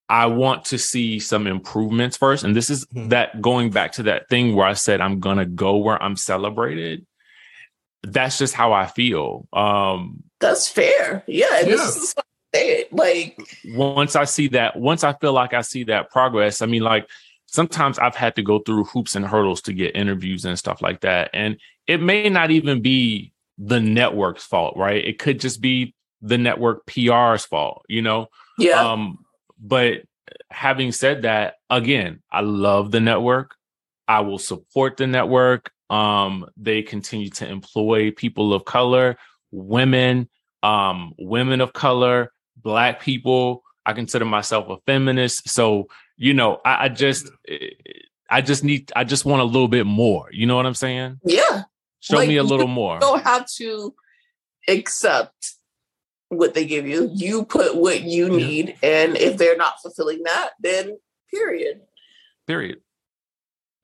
I want to see some improvements first. And this is mm-hmm. that going back to that thing where I said I'm gonna go where I'm celebrated. That's just how I feel. Um That's fair. Yeah. yeah. This is it. Like once I see that, once I feel like I see that progress, I mean, like sometimes I've had to go through hoops and hurdles to get interviews and stuff like that. And it may not even be the network's fault, right? It could just be the network PR's fault, you know? Yeah. Um, but having said that, again, I love the network. I will support the network. Um, they continue to employ people of color, women, um, women of color, black people. I consider myself a feminist. So, you know, I, I just I just need I just want a little bit more. You know what I'm saying? Yeah. Show like, me a little *laughs* more. don't have to accept what they give you. You put what you need, and if they're not fulfilling that, then period. Period.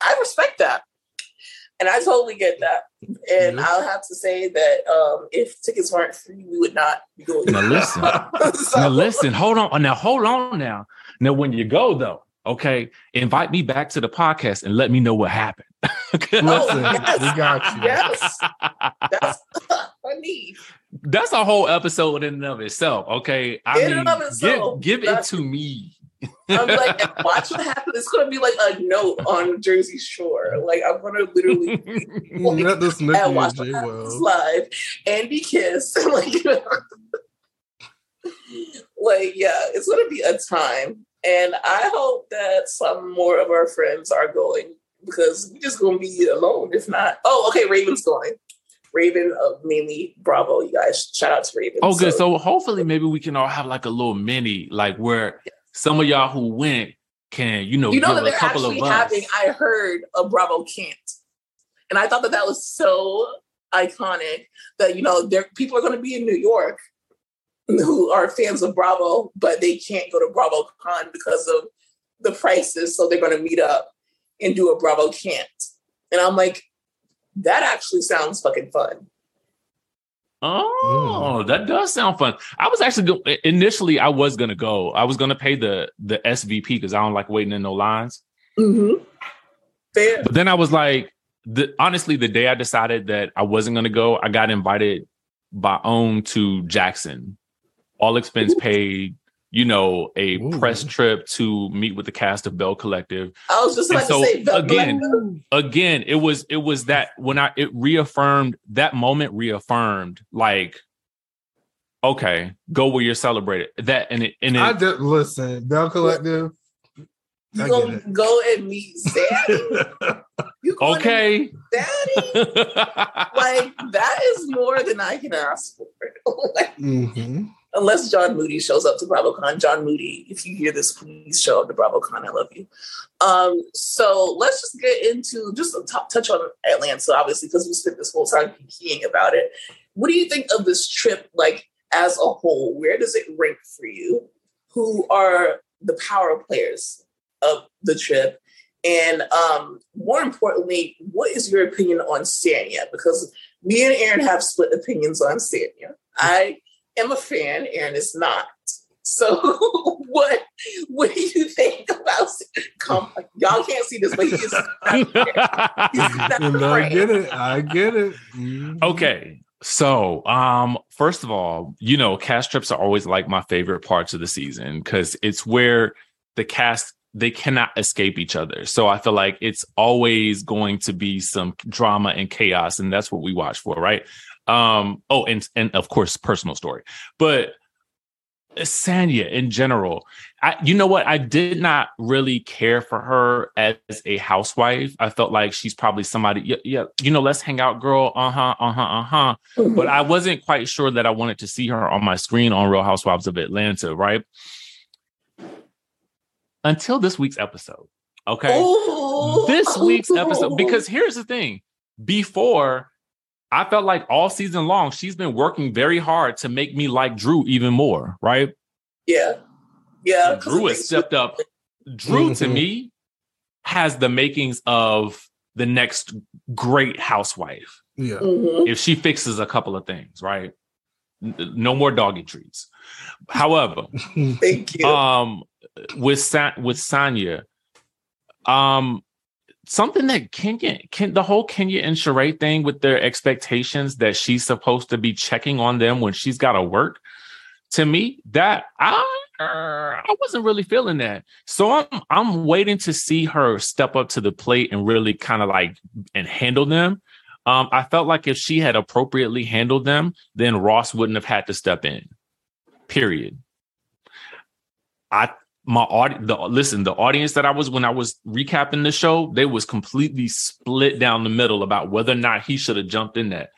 I respect that. And I totally get that. And mm-hmm. I'll have to say that um, if tickets weren't free, we would not be going. Now listen. *laughs* so. Now listen. Hold on. Now hold on. Now. Now when you go though, okay, invite me back to the podcast and let me know what happened. listen, *laughs* oh, yes. we got you. Yes, that's *laughs* I need that's a whole episode in and of itself. Okay, I in mean, itself, give, give it to me. I'm like, watch what happens. It's gonna be like a note on Jersey Shore. Like I'm gonna literally *laughs* like, Not this and watch what happens live. Andy Kiss, *laughs* like, like yeah, it's gonna be a time, and I hope that some more of our friends are going because we're just gonna be alone. If not, oh, okay, Raven's going. Raven of mainly Bravo. You guys, shout out to Raven. Oh, good. So, hopefully, maybe we can all have like a little mini, like where yeah. some of y'all who went can, you know, you know that they're actually having. I heard a Bravo can't, and I thought that that was so iconic that you know there people are going to be in New York who are fans of Bravo, but they can't go to Bravo Con because of the prices, so they're going to meet up and do a Bravo can't. And I'm like, that actually sounds fucking fun. Oh, mm. that does sound fun. I was actually go- initially I was gonna go. I was gonna pay the the SVP because I don't like waiting in no lines. Mm-hmm. But then I was like, the, honestly, the day I decided that I wasn't gonna go, I got invited by OWN to Jackson, all expense paid you know, a Ooh. press trip to meet with the cast of Belle Collective. I was just about so, to say Belle again, Collective. again, it was it was that when I it reaffirmed that moment reaffirmed like okay, go where you're celebrated. That and it and it, I did listen, Belle Collective. You gonna go and meet Daddy? *laughs* You okay, Daddy? *laughs* like that is more than I can ask for. *laughs* like, mm-hmm unless John Moody shows up to BravoCon. John Moody, if you hear this, please show up to BravoCon. I love you. Um, so let's just get into just a top touch on Atlanta, obviously, because we spent this whole time keying about it. What do you think of this trip, like as a whole? Where does it rank for you? Who are the power players of the trip? And um, more importantly, what is your opinion on Sanya? Because me and Aaron have split opinions on Sanya. I am a fan, Aaron is not. So *laughs* what what do you think about come y'all can't see this, but he's *laughs* not, he's not I get it. I get it. Mm-hmm. Okay. So, um, first of all, you know, cast trips are always like my favorite parts of the season because it's where the cast they cannot escape each other. So I feel like it's always going to be some drama and chaos, and that's what we watch for, right? Um, oh, and and of course, personal story, but Sanya in general, I, you know what? I did not really care for her as a housewife. I felt like she's probably somebody, yeah, yeah you know, let's hang out, girl. Uh huh, uh huh, uh huh. Mm-hmm. But I wasn't quite sure that I wanted to see her on my screen on Real Housewives of Atlanta, right? Until this week's episode. Okay. Ooh. This week's episode, because here's the thing before I felt like all season long, she's been working very hard to make me like Drew even more, right? Yeah. Yeah. Drew has stepped up. Drew mm-hmm. to me has the makings of the next great housewife. Yeah. Mm-hmm. If she fixes a couple of things, right? No more doggy treats. However, thank you. Um, with Sa- with Sanya, um, something that Kenya, can the whole Kenya and Sheree thing with their expectations that she's supposed to be checking on them when she's got to work. To me, that I I wasn't really feeling that. So I'm I'm waiting to see her step up to the plate and really kind of like and handle them. Um, I felt like if she had appropriately handled them, then Ross wouldn't have had to step in. Period. I my audience the listen the audience that i was when i was recapping the show they was completely split down the middle about whether or not he should have jumped in that.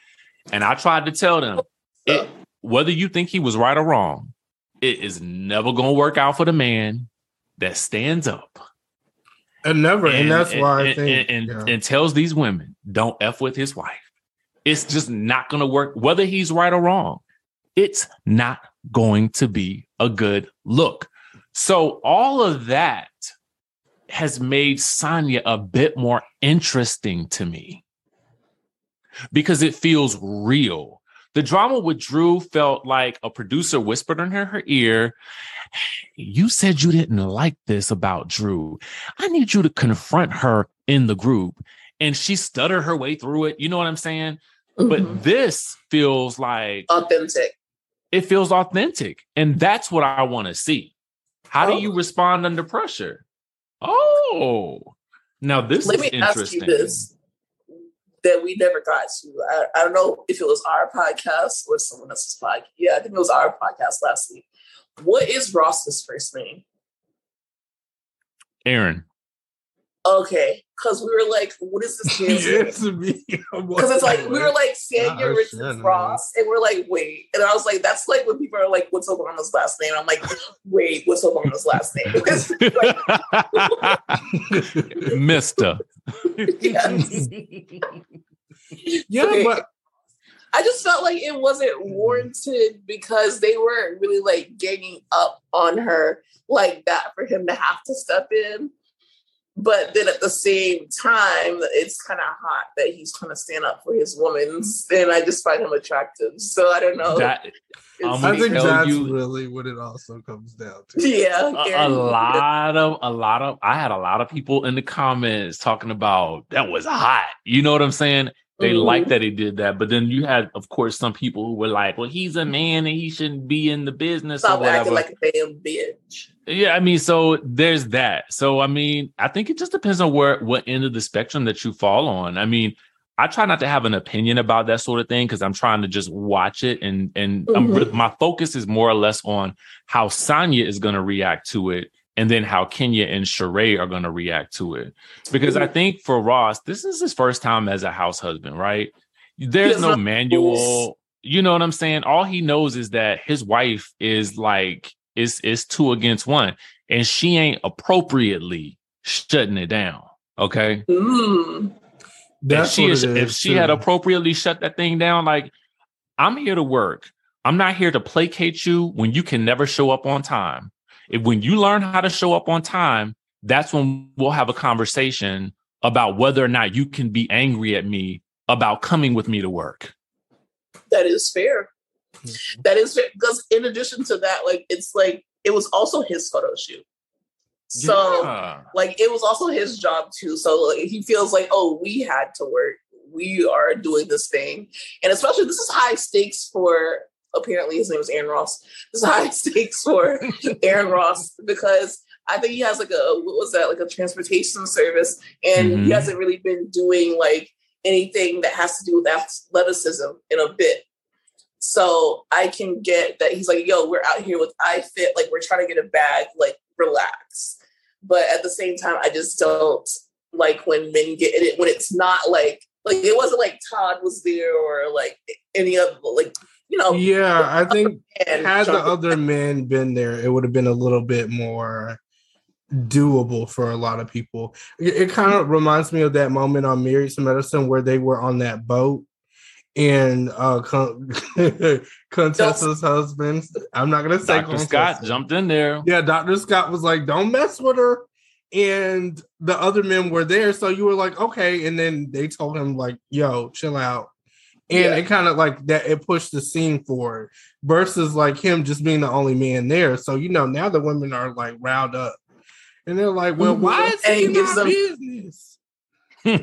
And i tried to tell them it, whether you think he was right or wrong it is never to work out for the man that stands up. And never and, and that's and, why and, i think and, yeah. and tells these women don't f with his wife. It's just not to work whether he's right or wrong it's not going to be a good look so all of that has made Sanya a bit more interesting to me because it feels real. The drama with Drew felt like a producer whispered in her, her ear, You said you didn't like this about Drew. I need you to confront her in the group. And she stuttered her way through it. You know what I'm saying? Mm-hmm. But this feels like authentic. It feels authentic. And that's what I want to see. How oh. do you oh. respond under pressure? Oh, now this Let is me ask you this that we never got to. I, I, don't know if it was our podcast or someone else's podcast. Yeah, I think it was our podcast last week. What is Ross's first name? Aaron. Okay, because we were like, what is this *laughs* *laughs* Because it's like we were like Sanya Richards Ross, and we're like, wait. And I was like, that's like when people are like, what's Obama's last name? I'm like, *laughs* wait, what's Obama's last name? Mister. yeah, okay. but I just felt like it wasn't warranted because they weren't really like ganging up on her like that for him to have to step in. But then at the same time, it's kind of hot that he's trying to stand up for his woman, and I just find him attractive. So I don't know. That, I think that's you, really what it also comes down to. Yeah, a, a lot of a lot of I had a lot of people in the comments talking about that was hot. You know what I'm saying? They mm-hmm. like that he did that, but then you had, of course, some people who were like, "Well, he's a man and he shouldn't be in the business." Stop acting like a damn bitch. Yeah, I mean, so there's that. So I mean, I think it just depends on where what end of the spectrum that you fall on. I mean, I try not to have an opinion about that sort of thing because I'm trying to just watch it, and and mm-hmm. my focus is more or less on how Sanya is going to react to it and then how Kenya and Sheree are going to react to it. Because I think for Ross, this is his first time as a house husband, right? There's no manual. You know what I'm saying? All he knows is that his wife is like is is two against one, and she ain't appropriately shutting it down. Okay. Mm. If she is, if she too. had appropriately shut that thing down, like I'm here to work. I'm not here to placate you when you can never show up on time if when you learn how to show up on time, that's when we'll have a conversation about whether or not you can be angry at me about coming with me to work. That is fair. Mm-hmm. That is fair. Because in addition to that, like it's like it was also his photo shoot. So yeah. like it was also his job too. So like, he feels like, oh, we had to work. We are doing this thing. And especially this is high stakes for apparently his name is Aaron Ross. This is high *laughs* stakes for Aaron Ross because I think he has like a what was that like a transportation service, and mm-hmm. he hasn't really been doing like anything that has to do with athleticism in a bit. So I can get that he's like, yo, we're out here with iFit, like we're trying to get a bag, like relax. But at the same time, I just don't like when men get it when it's not like like it wasn't like Todd was there or like any of like you know. Yeah, I think had the other men been there, it would have been a little bit more doable for a lot of people. It, it kind of reminds me of that moment on Married to Medicine where they were on that boat and uh Con- *laughs* Contessa's husband. I'm not gonna say Dr. Scott jumped in there. Yeah, Dr. Scott was like, "Don't mess with her." And the other men were there, so you were like, "Okay." And then they told him like, "Yo, chill out." And yeah. it kind of like that it pushed the scene forward versus like him just being the only man there. So you know now the women are like riled up, and they're like, "Well, why is it my business?"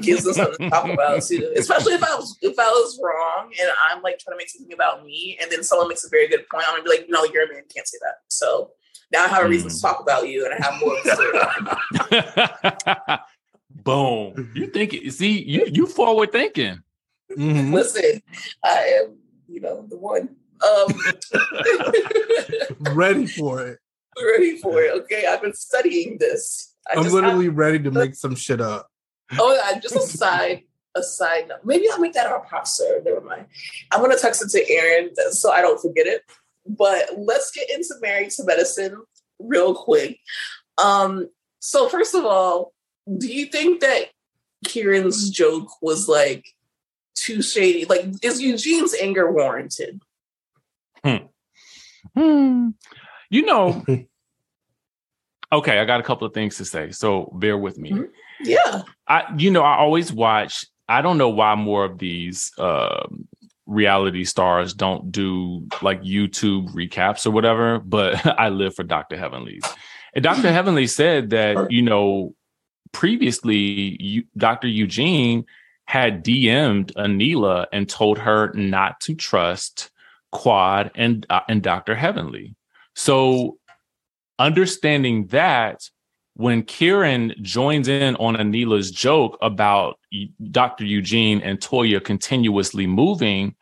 gives us something to talk about *laughs* too. Especially if I was if I was wrong and I'm like trying to make something about me, and then someone makes a very good point, I'm gonna be like, no, you're a man, can't say that. So now I have a reason mm. to talk about you, and I have more. *laughs* Boom! You think see you you forward thinking. Mm-hmm. *laughs* Listen, I am you know the one. Um, *laughs* ready for it. *laughs* Ready for it. Okay, I've been studying this. I am literally ready to make some shit up. Oh, yeah, just a side, a side note. Maybe I'll make that our pastor. Never mind. I'm gonna text it to Aaron so I don't forget it. But let's get into married to medicine real quick. Um, so first of all, do you think that Kieran's joke was like too shady? Like, is Eugene's anger warranted? Hmm. Hmm. You know, *laughs* okay, I got a couple of things to say, so bear with me. Mm-hmm. Yeah. I you know, I always watch, I don't know why more of these um reality stars don't do like YouTube recaps or whatever, but *laughs* I live for Dr. Heavenly's. And Dr. *laughs* Heavenly said that, you know, previously you, Dr. Eugene had DM'd Anila and told her not to trust Quad and uh, and Dr. Heavenly. So understanding that when Kieran joins in on Anila's joke about Dr. Eugene and Toya continuously moving,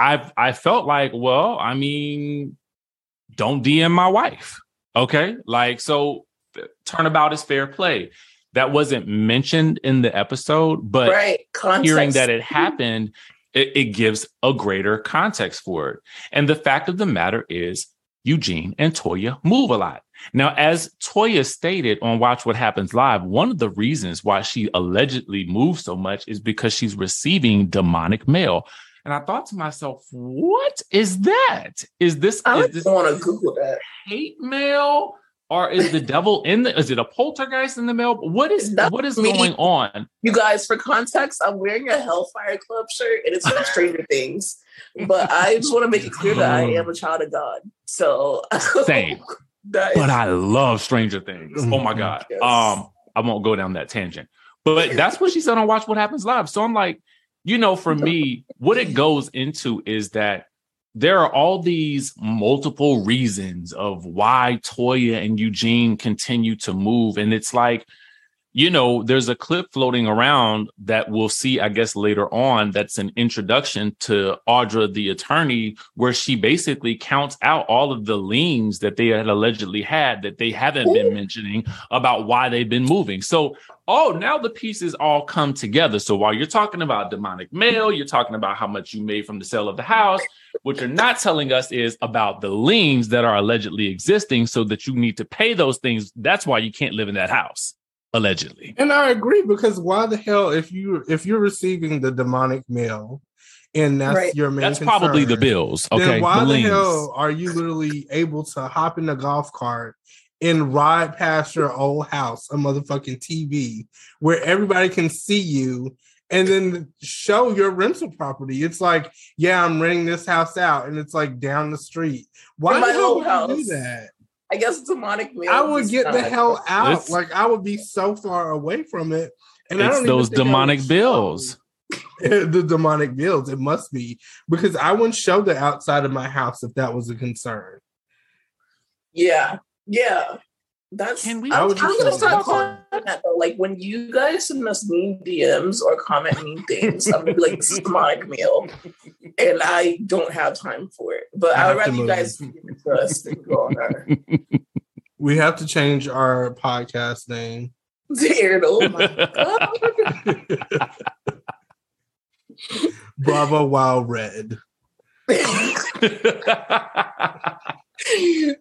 I I felt like, well, I mean, don't DM my wife. Okay. Like, so turnabout is fair play. That wasn't mentioned in the episode, but right. hearing that it mm-hmm. happened, it, it gives a greater context for it. And the fact of the matter is, Eugene and Toya move a lot. Now, as Toya stated on Watch What Happens Live, one of the reasons why she allegedly moves so much is because she's receiving demonic mail. And I thought to myself, what is that? Is this? I is want to Google that. Hate mail, or is the devil in the? Is it a poltergeist in the mail? What is That's what is me. going on? You guys, for context, I'm wearing a Hellfire Club shirt, and it's from Stranger *laughs* Things. But I just want to make it clear that I am a child of God. So *laughs* same. That but I love Stranger Things. Oh my god. Yes. Um, I won't go down that tangent. But that's what she said on Watch What Happens Live. So I'm like, you know, for me, what it goes into is that there are all these multiple reasons of why Toya and Eugene continue to move. And it's like, you know, there's a clip floating around that we'll see, I guess, later on. That's an introduction to Audra, the attorney, where she basically counts out all of the liens that they had allegedly had that they haven't been mentioning about why they've been moving. So, oh, now the pieces all come together. So while you're talking about demonic mail, you're talking about how much you made from the sale of the house. What you're not telling us is about the liens that are allegedly existing so that you need to pay those things. That's why you can't live in that house allegedly. And I agree because why the hell if you if you're receiving the demonic mail and that's right. your main that's concern, probably the bills. Okay. Then why the, the hell are you literally able to hop in a golf cart and ride past your old house, a motherfucking TV, where everybody can see you and then show your rental property. It's like, yeah, I'm renting this house out, and it's like down the street. Why the hell would you do that? I guess demonic mail. I would get the hell out. It's, like I would be so far away from it. And it's those demonic bills. *laughs* the demonic bills. It must be because I wouldn't show the outside of my house if that was a concern. Yeah, yeah. That's Can we? I would I'm gonna start calling that though. Like when you guys send us mean DMs or comment mean things, I'm gonna be like, "This is demonic meal," and I don't have time for it. But I I would rather you guys give it to us than go on our *laughs* We have to change our podcast name. *laughs* Dude, oh my god! *laughs* Bravo Wild Red.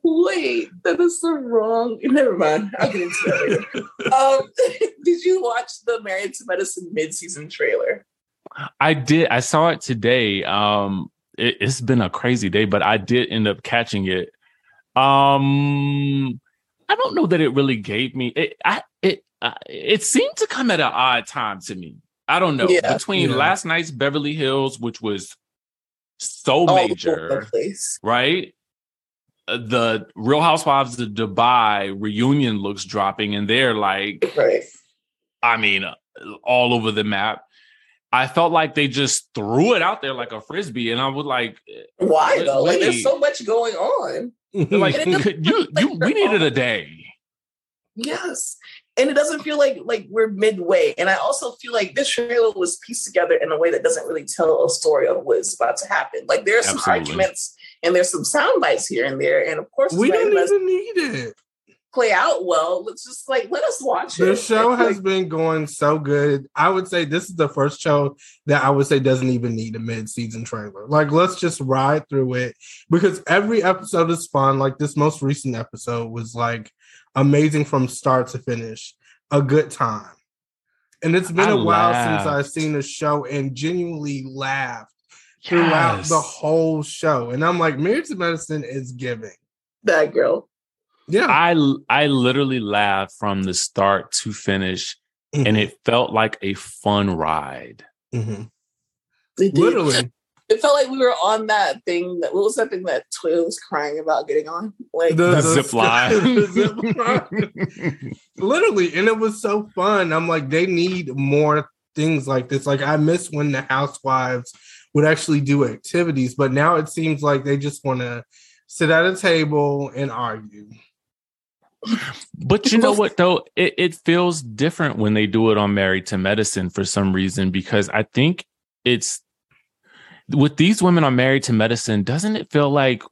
Wait, that is the wrong. Never mind. I'll get into that later. *laughs* Um, *laughs* did you watch the Married to Medicine mid-season trailer? I did. I saw it today. Um, it, has been a crazy day, but I did end up catching it. Um, I don't know that it really gave me it. I it uh, it seemed to come at an odd time to me. I don't know Yeah. between Yeah. last night's Beverly Hills, which was so All major, place. right? The Real Housewives of Dubai reunion looks dropping, and they're like Right. I mean, all over the map. I felt like they just threw it out there like a frisbee, and I was like, Why though? Like, there's so much going on. like could you, you, we needed a day. Yes. And it doesn't feel like like we're midway. And I also feel like this trailer was pieced together in a way that doesn't really tell a story of what is about to happen. Like there's some Absolutely. arguments and there's some sound bites here and there. And of course, we Married don't even need it. play out well. Let's just like let us watch it. The show Like, has been going so good. I would say this is the first show that I would say doesn't even need a mid-season trailer. Like, let's just ride through it because every episode is fun. Like this most recent episode was like amazing from start to finish, a good time. And it's been I a while since. I've seen a show and genuinely laughed throughout the whole show. And I'm like, Married to Medicine is giving. that girl. Yeah. I I literally laughed from the start to finish, and Mhm. it felt like a fun ride. Mm-hmm. It literally. *laughs* It felt like we were on that thing that what was that thing that Toya was crying about getting on? Like The- The zip line. *laughs* the zip *laughs* line. literally and it was so fun i'm like they need more things like this like i miss when the housewives would actually do activities but now it seems like they just want to sit at a table and argue But you know what though? It, it feels different when they do it on Married to Medicine for some reason because I think it's with these women on Married to Medicine, doesn't it feel like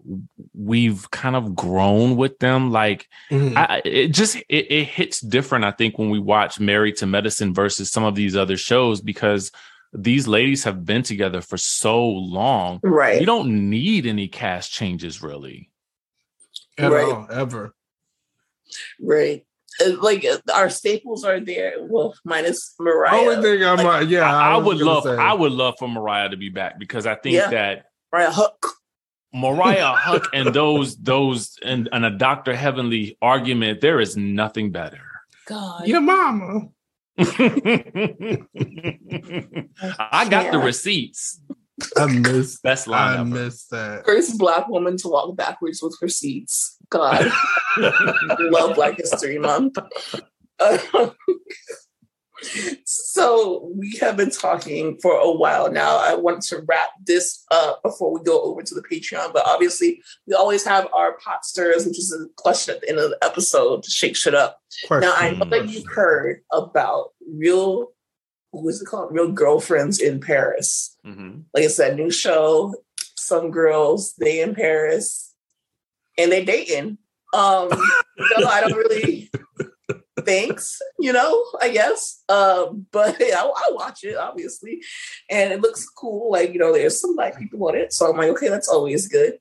we've kind of grown with them? Like Mhm. I, it just it, it hits different, I think, when we watch Married to Medicine versus some of these other shows because these ladies have been together for so long. right. You don't need any cast changes really. at right. all ever Right. Uh, Like uh, our staples are there. Well, minus Mariah. only thing i'm Like, like, yeah I, I was would love say. I would love for Mariah to be back because I think Yeah. that Mariah Huq. Mariah *laughs* Huck and those those and, and a Dr. Heavenly argument, there is nothing better. God. your mama I got the receipts. i miss *laughs* Best line i ever. miss that First black woman to walk backwards with receipts. God. *laughs* Love Black History Month. Uh, *laughs* so we have been talking for a while now. I want to wrap this up before we go over to the Patreon. But obviously, we always have our pot stirs, which is a question at the end of the episode to shake shit up. Question, Now I know that you've heard about real, what is it called? Real girlfriends in Paris. Mhm. Like it's that new show. Some girls they in Paris, and they dating. Um, *laughs* no, I don't really. Thanks, you know. I guess, um, *laughs* but I, I watch it obviously, and it looks cool. Like you know, there's some black people on it, so I'm like, okay, that's always good.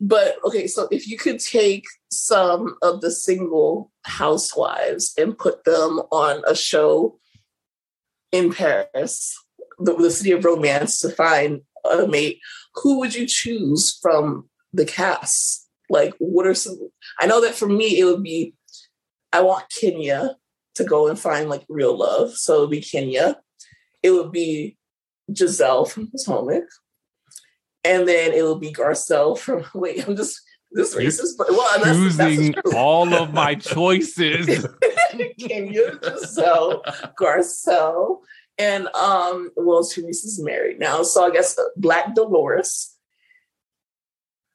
But okay, so if you could take some of the single housewives and put them on a show in Paris, the, the city of romance, to find a mate, who would you choose from the cast? Like, what are some? I know that for me, it would be I want Kenya to go and find like real love. So it would be Kenya. It would be Gizelle from Potomac. And then it would be Garcelle from, *laughs* wait, I'm just, this You're racist, but well, that's, that's Choosing all of my choices. *laughs* Kenya, Gizelle, Garcelle, and um, well, Teresa's married now, so I guess uh, Black Dolores.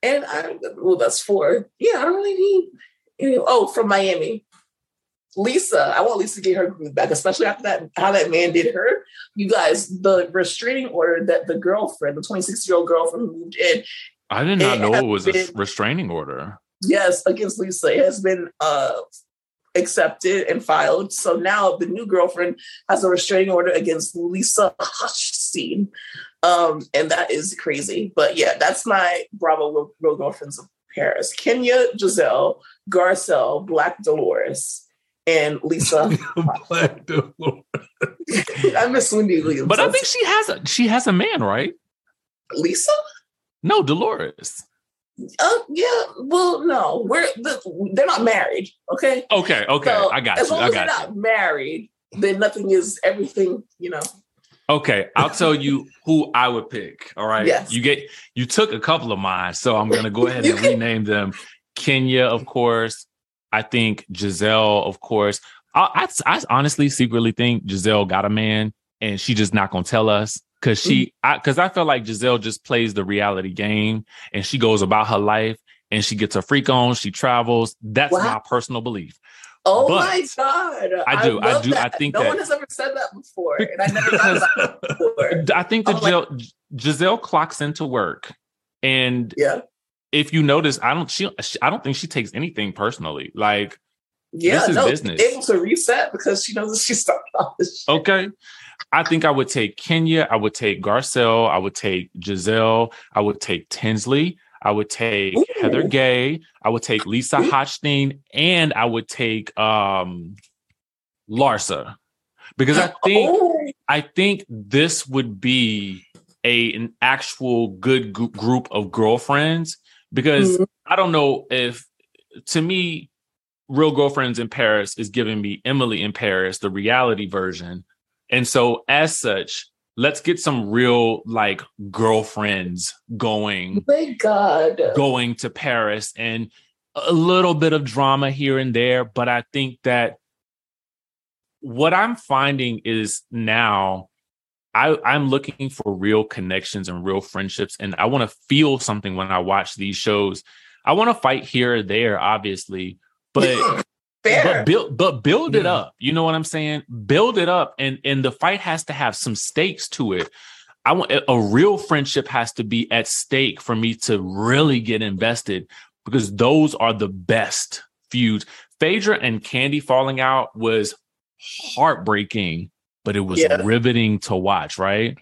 And I, well, that's four. Yeah, I don't really need. any- Oh, from Miami, Lisa, I want Lisa to get her groove back, especially after that how that man did her. You guys, the restraining order that the girlfriend, the 26 year old girlfriend who moved in, I did not know it was a restraining order. yes, against Lisa, it has been uh accepted and filed. So now the new girlfriend has a restraining order against Lisa Hochstein. Um, and that is crazy. But yeah, that's my Bravo real girlfriends of Paris. Kenya, Gizelle, Garcelle, Black Dolores, and Lisa. *laughs* Black Dolores. I miss Wendy Williams. But I think she has a she has a man, right? Lisa? No, Dolores. Uh, yeah. Well, no, we're the, they're not married. Okay. Okay, okay, So, I got as you. long I as they're you. not married, then nothing is everything. You know. Okay, I'll tell you who I would pick. All right. Yes. You get you took a couple of mine, so I'm gonna go *laughs* ahead and rename them. Kenya, of course. I think Gizelle, of course. I, I, I honestly secretly think Gizelle got a man, and she just not gonna tell us because she, Mm-hmm. because I, feel like Gizelle just plays the reality game, and she goes about her life, and she gets her freak on, she travels. That's Wow. my personal belief. Oh But my god! I do, I love do, I that. think no that- one has ever said that before, and I never thought about it *laughs* before. I think that Gizelle, Gizelle clocks into work, and Yeah, if you notice, I don't she, she I don't think she takes anything personally. Like, yeah. This is no, business. able to reset because she knows that she started off this. Shit. okay. I think I would take Kenya, I would take Garcelle, I would take Gizelle, I would take Tinsley, I would take Ooh. Heather Gay, I would take Lisa. Hochstein, and I would take um Larsa. Because I think Oh, I think this would be a an actual good gr- group of girlfriends because Mhm. I don't know if to me Real Girlfriends in Paris is giving me Emily in Paris the reality version. And so as such, let's get some real like girlfriends going thank God. going to Paris and a little bit of drama here and there. But I think that what I'm finding is now I, I'm looking for real connections and real friendships. And I want to feel something when I watch these shows. I want to fight here or there, obviously, but *laughs* but build but build it Yeah. up. You know what I'm saying? Build it up, and and the fight has to have some stakes to it. I want a a real friendship has to be at stake for me to really get invested because those are the best feuds. Phaedra and Kandi falling out was heartbreaking, but it was Yeah. riveting to watch, right?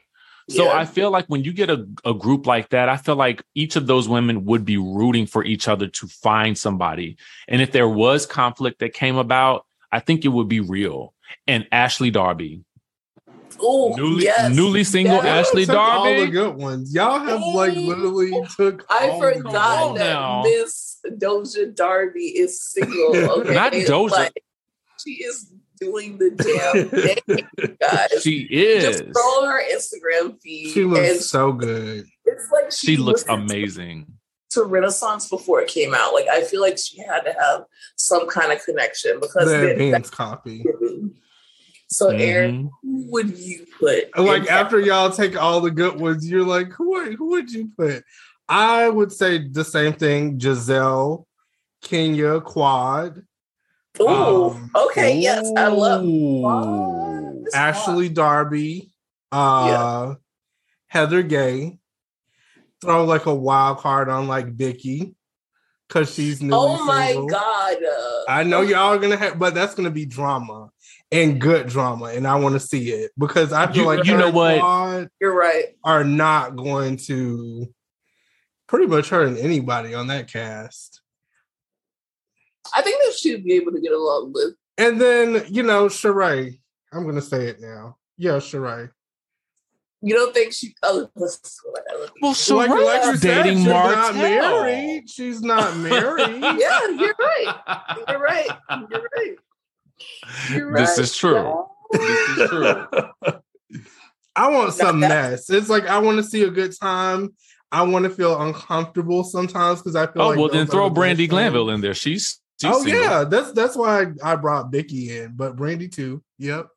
So Yeah. I feel like when you get a, a group like that, I feel like each of those women would be rooting for each other to find somebody. And if there was conflict that came about, I think it would be real. And Ashley Darby, Oh, newly yes. newly single Yes. Ashley Took all the Darby. good ones. Y'all have like literally took. I all forgot ones. that now. Miss Doja Darby is single. *laughs* Okay, Not Doja. Like, she is doing the damn thing, *laughs* guys. She is. Just scroll her Instagram feed. She and looks so good. it's like She looks amazing. To Renaissance before it came out, like I feel like she had to have some kind of connection because The then advanced copy. So, Aaron, Mhm. who would you put? Like in after y'all take all the good ones, you're like, who would, who would you put? I would say the same thing. Gizelle, Kenya, Quad, that? Ooh, um, okay, yes, I love Ooh. Quad. This Ashley Darby, uh, Heather Gay. Throw like a wild card on like Vicki because she's new. Oh my single. god! Uh, I know y'all are gonna have, but that's gonna be drama and good drama, and I want to see it because I feel You- like you know what? You're right. are not going to pretty much hurt anybody on that cast. I think that she'd be able to get along with. And then you know, Sheree. I'm gonna say it now. Yeah, Sheree. You don't think she? Oh, this is what I look. Well, so like, like you said, dating she's not married. She's not *laughs* married. Yeah, you're right. You're right. You're right. You're This is true. This is *laughs* true. I want some Now mess. It's like I want to see a good time. I want to feel uncomfortable sometimes because I feel Oh like well, then throw the Brandi Glanville in there. She's, she's Oh single. yeah, that's that's why I, I brought Vicki in, but Brandi too. Yep.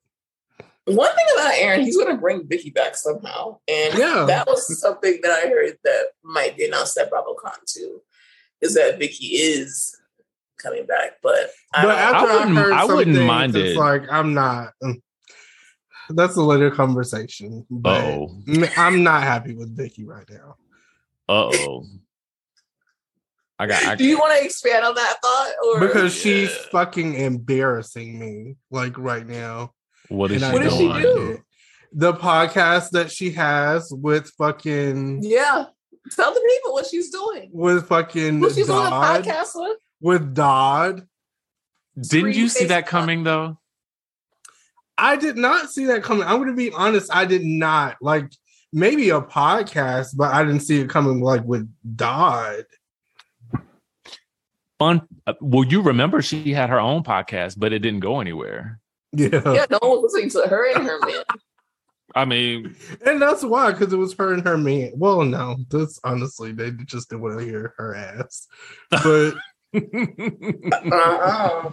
One thing about Aaron, he's going to bring Vicki back somehow, and Yeah. that was something that I heard that might be announced at BravoCon too, is that Vicki is coming back. But but I, after I, wouldn't- heard I wouldn't mind it's it. like I'm not. mm, That's a later conversation. But Uh-oh. m- I'm not happy with Vicki right now. Uh oh. I got. I, do you want to expand on that thought? Or Because she's Yeah. fucking embarrassing me, like right now. what is And she I What did don't she do? it. The podcast that she has with fucking yeah, tell the people what she's doing. with fucking Who she's on a podcast with? with Dodd. Didn't you see that coming though? I did not see that coming. I'm going to be honest. I did not like maybe a podcast, but I didn't see it coming like with Dodd. Fun. uh, Well, you remember she had her own podcast, but it didn't go anywhere. Yeah. Yeah, no one was listening to her and her man. I mean, And that's why, because it was her and her man. Well, no, that's honestly, they just didn't want to hear her ass. But *laughs* Uh-uh.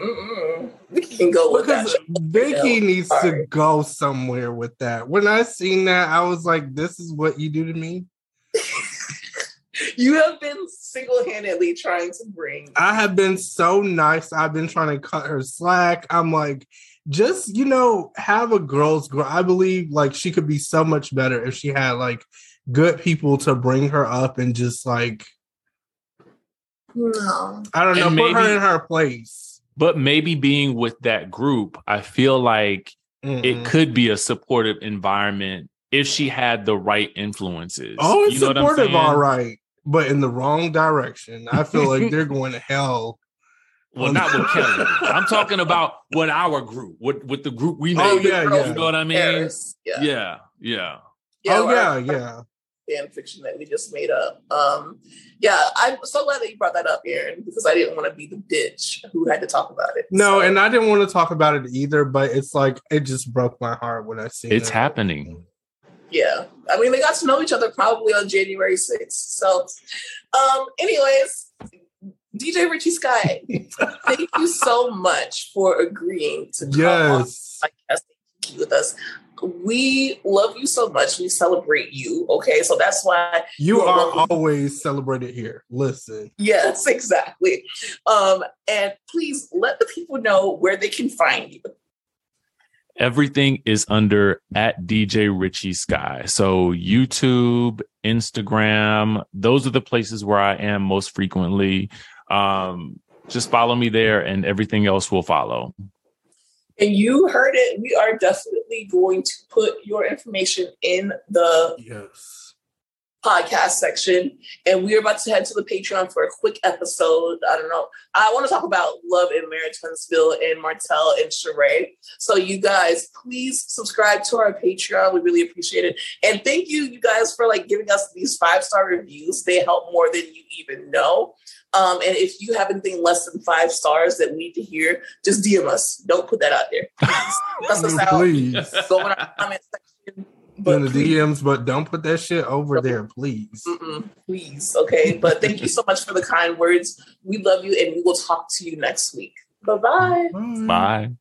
Mm-mm. We can go with that. because Vicki needs to Sorry. go somewhere with that. When I seen that, I was like, this is what you do to me. *laughs* You have been single-handedly trying to bring. I have been so nice. I've been trying to cut her slack. I'm like, just you know, have a girl's girl. I believe like she could be so much better if she had like good people to bring her up and just like No. I don't know, And put her maybe- in her place. but maybe being with that group, I feel like Mm-mm. it mm-hmm. could be a supportive environment if she had the right influences. Oh, it's You know what I'm supportive, all right, but in the wrong direction. I feel like they're *laughs* going to hell. Well, not with Kelly. *laughs* I'm talking about what our group, what with the group we made. Oh, yeah, girl yeah. You know what I mean? Paris. Yeah. Yeah, yeah. oh our- yeah, yeah. fan fiction that we just made up. Um, yeah, I'm so glad that you brought that up, Aaron, because I didn't want to be the bitch who had to talk about it. No, So, and I didn't want to talk about it either, but it's like it just broke my heart when I seen It's it. happening. Yeah, I mean, they got to know each other probably on January 6th. So, um, anyways, DJ Richie Skye, *laughs* thank you so much for agreeing to come on Yes. podcast and with us. We love you so much. We celebrate you. Okay, so that's why You are welcome. always celebrated here. Listen. Yes, *laughs* exactly. Um, and please let the people know where they can find you. Everything is under at DJ Richie Skye. So YouTube, Instagram, those are the places where I am most frequently. Um, just follow me there and everything else will follow. And you heard it. We are definitely going to put your information in the Yes. Podcast section. And we're about to head to the Patreon for a quick episode. I don't know. I want to talk about Love and Marriage Huntsville and Martell and Sheree. So you guys, please subscribe to our Patreon. We really appreciate it. And thank you, you guys, for like giving us these five star reviews. They help more than you even know. Um, and if you have anything less than five stars that we need to hear, just DM us. Don't put that out there. Please. Cuss us out. Please. Go in our comment section. In the please, DMs, but don't put that shit over there, please. Mm-mm, please, okay. But thank you so much for the kind words. We love you, and we will talk to you next week. Bye bye. Bye.